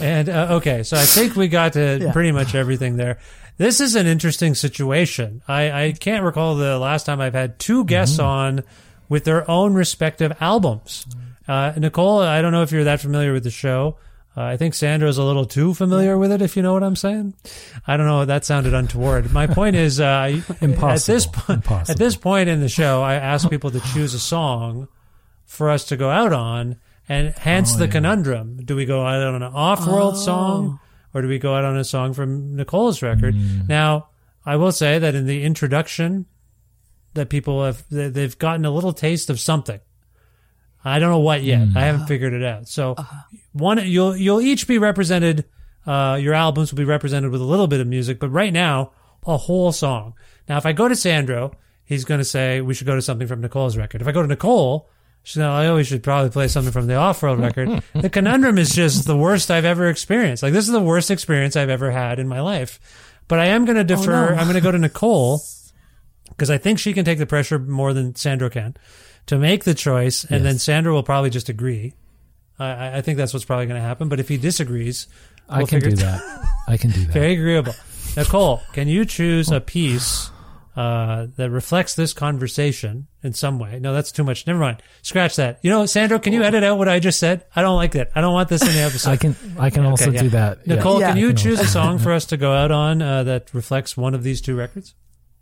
And uh, okay, so I think we got to Yeah. pretty much everything there. This is an interesting situation. I, I can't recall the last time I've had two guests on with their own respective albums. Uh, Nicole, I don't know if you're that familiar with the show. Uh, I think Sandro's a little too familiar with it, if you know what I'm saying. I don't know. That sounded untoward. My point is, uh, [LAUGHS] at Impossible. this point, Impossible. at this point in the show, I ask people to choose a song for us to go out on, and hence Oh, the yeah. conundrum: do we go out on an off-world song, or do we go out on a song from Nicole's record? Mm. Now, I will say that in the introduction, that people have they've gotten a little taste of something. I don't know what yet. Mm. I haven't figured it out. So, one you'll you'll each be represented. Uh, your albums will be represented with a little bit of music, but right now, a whole song. Now, if I go to Sandro, he's going to say we should go to something from Nicole's record. If I go to Nicole, she's going to I always should probably play something from the off-world record. [LAUGHS] the conundrum is just the worst I've ever experienced. Like this is the worst experience I've ever had in my life. But I am going to defer. no. I'm going to go to Nicole [LAUGHS] because I think she can take the pressure more than Sandro can to make the choice, and then Sandro will probably just agree. I- I, I think that's what's probably going to happen. But if he disagrees, I we'll can do that. I can do [LAUGHS] that. Very agreeable. Nicole, can you choose a piece uh, that reflects this conversation in some way? No, that's too much. Never mind. Scratch that. You know, Sandro, can you edit out what I just said? I don't like that. I don't want this in the [LAUGHS] episode. I can. I can also yeah. do that. Nicole, Yeah. can you can choose a song for us to go out on uh, that reflects one of these two records?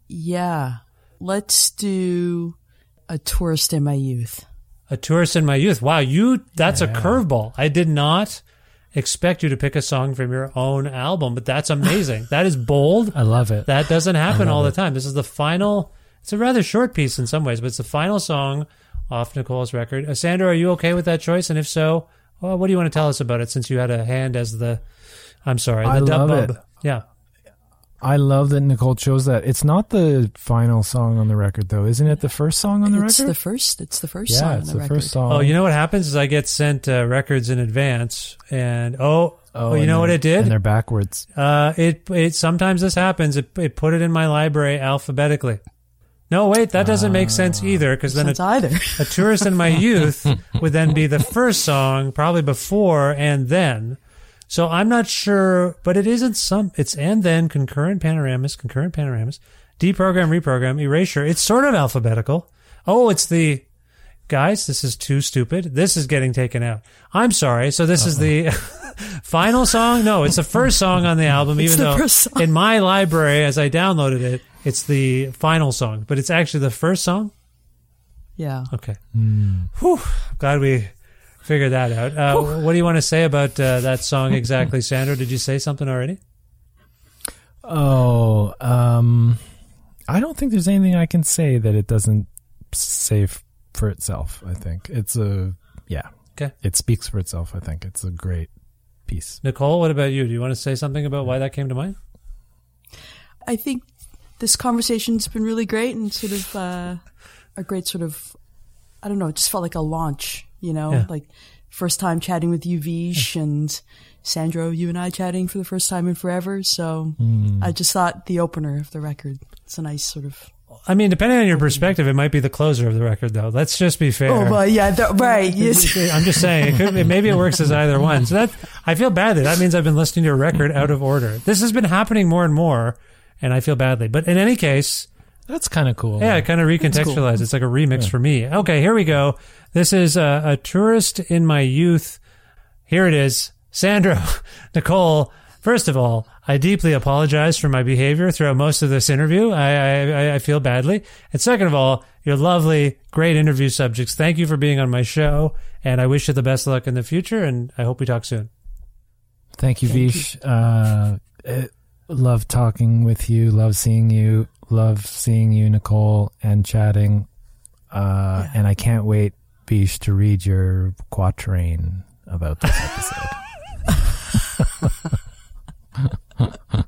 yeah. Let's do a tourist in my youth. A tourist in my youth. Wow, you that's a curveball. I did not expect you to pick a song from your own album, but that's amazing. [LAUGHS] that is bold. I love it. That doesn't happen love all the time. This is the final. It's a rather short piece in some ways, but it's the final song off Nicole's record. Uh, Sandro, are you okay with that choice? And if so, well, what do you want to tell us about it? Since you had a hand as the, I'm sorry, the I dub love bub. it. Yeah, I love that Nicole chose that. It's not the final song on the record, though, isn't it? The first song on the it's record. the first. It's the first yeah, song on it's the, the, record. first song. Oh, you know what happens is I get sent uh, records in advance, and oh, oh, you know what it did? And they're backwards. Uh, it it sometimes this happens. It it put it in my library alphabetically. No, wait, that doesn't make sense either because then Since a, either. a tourist in my [LAUGHS] youth would then be the first song, probably before and then. So I'm not sure, but it isn't some. It's and then concurrent panoramas, concurrent panoramas, deprogram, reprogram, erasure. It's sort of alphabetical. Oh, it's the guys. This is too stupid. This is getting taken out. I'm sorry. So this is the [LAUGHS] final song. No, it's the first song on the [LAUGHS] album. It's even the though first song. in my library, as I downloaded it, it's the final song, but it's actually the first song. yeah. Okay. Hmm. Whew. Glad we figured that out. Uh, what do you want to say about uh, that song exactly, Sandro? Did you say something already? Oh, um, I don't think there's anything I can say that it doesn't say f- for itself. I think it's a yeah. Okay. It speaks for itself. I think it's a great piece. Nicole, what about you? Do you want to say something about why that came to mind? I think this conversation's been really great and sort of uh, a great sort of I don't know, it just felt like a launch, you know, Yeah. like first time chatting with you, Vish, and Sandro, you and I chatting for the first time in forever. So hmm. I just thought the opener of the record. It's a nice sort of. I mean, depending on your perspective, it might be the closer of the record, though. Let's just be fair. Oh, but yeah, right. [LAUGHS] Yes. I'm just saying, it could, maybe it works as either one. So that I feel badly. That means I've been listening to a record out of order. This has been happening more and more, and I feel badly. But in any case, That's kind of cool. Yeah, I kind of recontextualize. It's like a remix for me. Okay, here we go. This is a, a tourist in my youth. Here it is. Sandro, [LAUGHS] Nicole. First First of all, I deeply apologize for my behavior throughout most of this interview. I, I, I feel badly. And second of all, you're lovely, great interview subjects. Thank you for being on my show, and I wish you the best luck in the future. And I hope we talk soon. Thank you, Vish. Uh, eh, love talking with you. Love seeing you. Love seeing you, Nicole, and chatting. Uh, And I can't wait, Vish, to read your quatrain about this [LAUGHS] episode. [LAUGHS]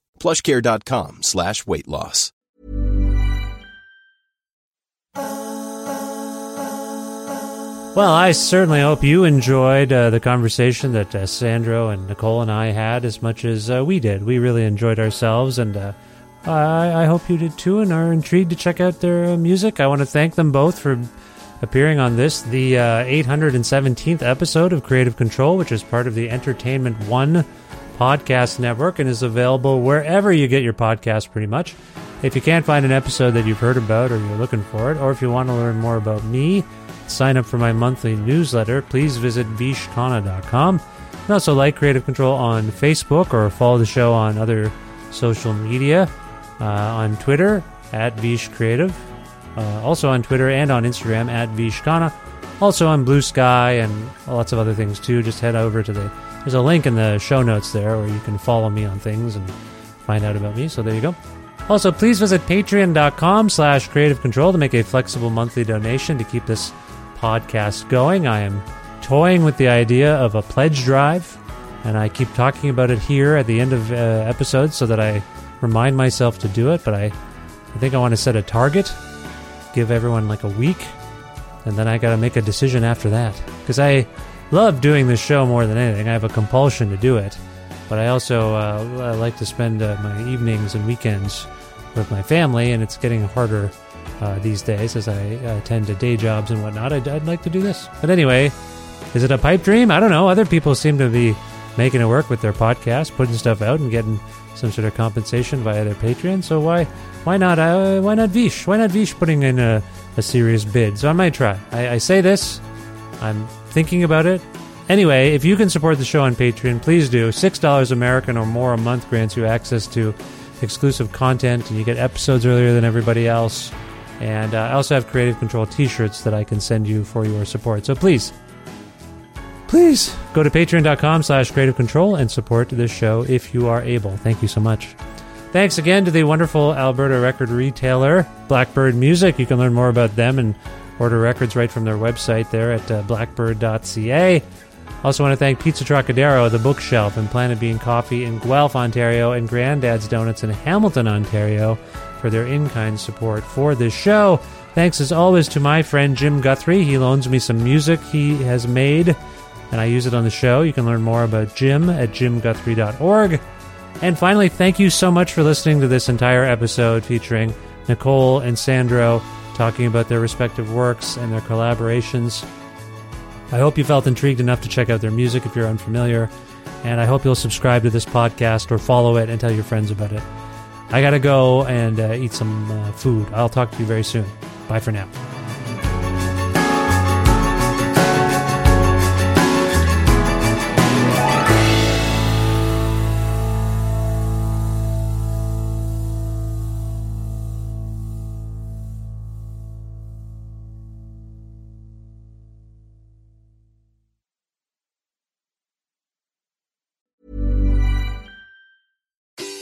plushcare.com slash weight loss. Well, I certainly hope you enjoyed uh, the conversation that uh, Sandro and Nicole and I had as much as uh, we did. We really enjoyed ourselves, and uh, I, I hope you did too and are intrigued to check out their uh, music. I want to thank them both for appearing on this, the uh, 817th episode of Kreative Kontrol, which is part of the Entertainment One podcast network and is available wherever you get your podcast pretty much. If you can't find an episode that you've heard about or you're looking for it, or if you want to learn more about me, sign up for my monthly newsletter, please visit vishkhanna.com. And also like Kreative Kontrol on Facebook or follow the show on other social media, uh, on Twitter at Vish Creative, uh, also on Twitter and on Instagram at Vishkhanna, also on Blue Sky and lots of other things too. Just head over to the there's a link in the show notes there where you can follow me on things and find out about me. So there you go. Also, please visit patreon.com slash kreative kontrol to make a flexible monthly donation to keep this podcast going. I am toying with the idea of a pledge drive, and I keep talking about it here at the end of uh, episodes so that I remind myself to do it, but I, I think I want to set a target, give everyone like a week, and then I got to make a decision after that. Because I love doing this show more than anything. I have a compulsion to do it, but I also uh, I like to spend uh, my evenings and weekends with my family, and it's getting harder uh, these days as I attend to day jobs and whatnot. I'd, I'd like to do this. But anyway, is it a pipe dream? I don't know. Other people seem to be making it work with their podcast, putting stuff out and getting some sort of compensation via their Patreon. So why why not uh, why not Vish? Why not Vish putting in a, a serious bid? So I might try. I, I say this. I'm thinking about it. Anyway, if you can support the show on Patreon, please do. Six dollars American or more a month grants you access to exclusive content, and you get episodes earlier than everybody else. And uh, I also have Kreative Kontrol T-shirts that I can send you for your support. So please, please go to patreon.com slash kreative kontrol and support this show if you are able. Thank you so much. Thanks again to the wonderful Alberta record retailer, Blackbyrd Myoozik. You can learn more about them and order records right from their website there at uh, blackbyrd.ca. Also want to thank Pizza Trokadero, The Bookshelf, and Planet Bean Coffee in Guelph, Ontario, and Grandad's Donuts in Hamilton, Ontario for their in-kind support for this show. Thanks as always to my friend Jim Guthrie. He loans me some music he has made, and I use it on the show. You can learn more about Jim at jimguthrie.org. And finally, thank you so much for listening to this entire episode featuring Nicole and Sandro talking about their respective works and their collaborations. I hope you felt intrigued enough to check out their music if you're unfamiliar, and I hope you'll subscribe to this podcast or follow it and tell your friends about it. I gotta go and uh, eat some uh, food. I'll talk to you very soon. Bye for now.